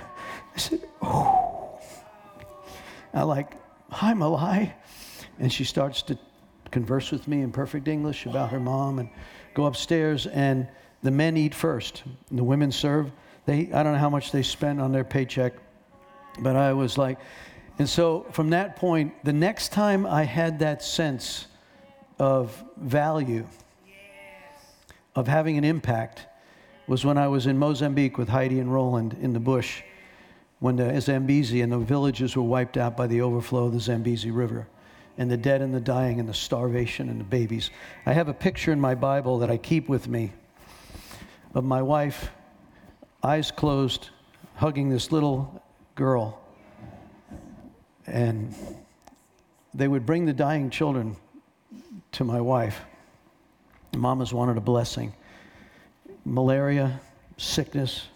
I said, Oh. I like, Hi, Malai. And she starts to converse with me in perfect English about her mom and go upstairs. And the men eat first, the women serve. They, I don't know how much they spent on their paycheck, but I was like, and so from that point, the next time I had that sense of value, of having an impact, was when I was in Mozambique with Heidi and Rolland in the bush when the Zambezi and the villages were wiped out by the overflow of the Zambezi River and the dead and the dying and the starvation and the babies. I have a picture in my Bible that I keep with me of my wife, eyes closed, hugging this little girl. And they would bring the dying children to my wife. Mamas wanted a blessing. Malaria, sickness.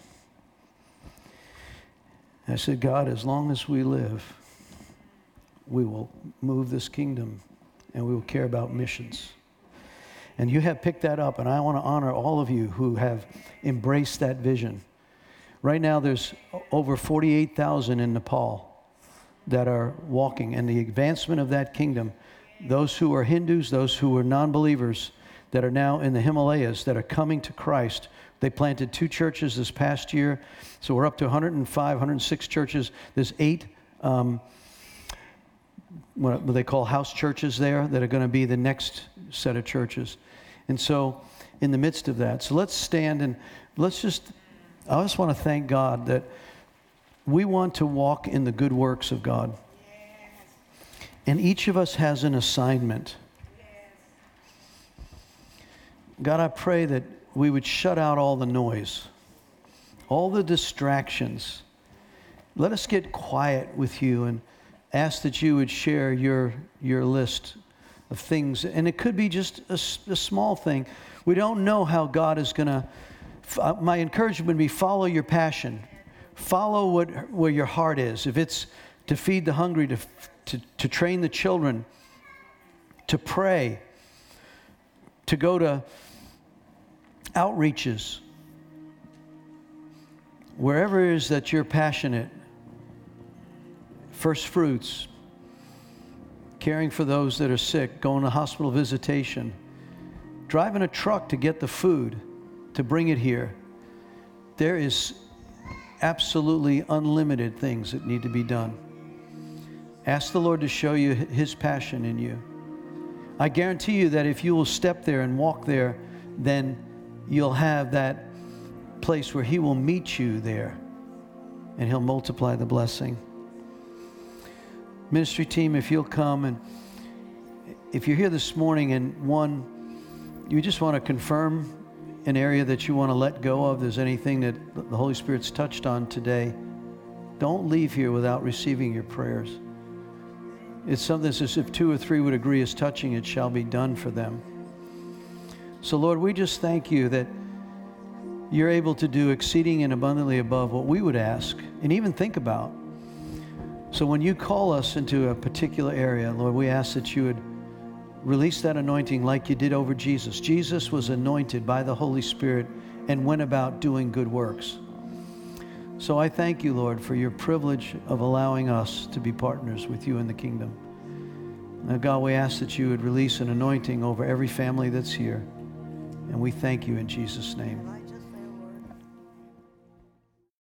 I said, God, as long as we live, we will move this kingdom and we will care about missions. And you have picked that up, and I want to honor all of you who have embraced that vision. Right now, there's over 48,000 in Nepal that are walking, and the advancement of that kingdom, those who are Hindus, those who are non believers that are now in the Himalayas that are coming to Christ. They planted two churches this past year, so we're up to 105, 106 churches. There's eight. Um, what they call house churches there that are going to be the next set of churches. And so, in the midst of that, so let's stand and let's just, I just want to thank God that we want to walk in the good works of God. And each of us has an assignment. God, I pray that we would shut out all the noise, all the distractions. Let us get quiet with you and ask that you would share your, your list of things. And it could be just a, a small thing. We don't know how God is going to. Uh, my encouragement would be follow your passion, follow what, where your heart is. If it's to feed the hungry, to, to, to train the children, to pray, to go to outreaches, wherever it is that you're passionate, first fruits, caring for those that are sick, going to hospital visitation, driving a truck to get the food, to bring it here. There is absolutely unlimited things that need to be done. Ask the Lord to show you His passion in you. I guarantee you that if you will step there and walk there, then you'll have that place where He will meet you there and He'll multiply the blessing ministry team, if you'll come and if you're here this morning and one, you just want to confirm an area that you want to let go of, there's anything that the Holy Spirit's touched on today, don't leave here without receiving your prayers. It's something that says, if two or three would agree as touching, it shall be done for them. So, Lord, we just thank you that you're able to do exceeding and abundantly above what we would ask and even think about. So when you call us into a particular area, Lord, we ask that you would release that anointing like you did over Jesus. Jesus was anointed by the Holy Spirit and went about doing good works. So I thank you, Lord, for your privilege of allowing us to be partners with you in the kingdom. Now, God, we ask that you would release an anointing over every family that's here. And we thank you in Jesus' name.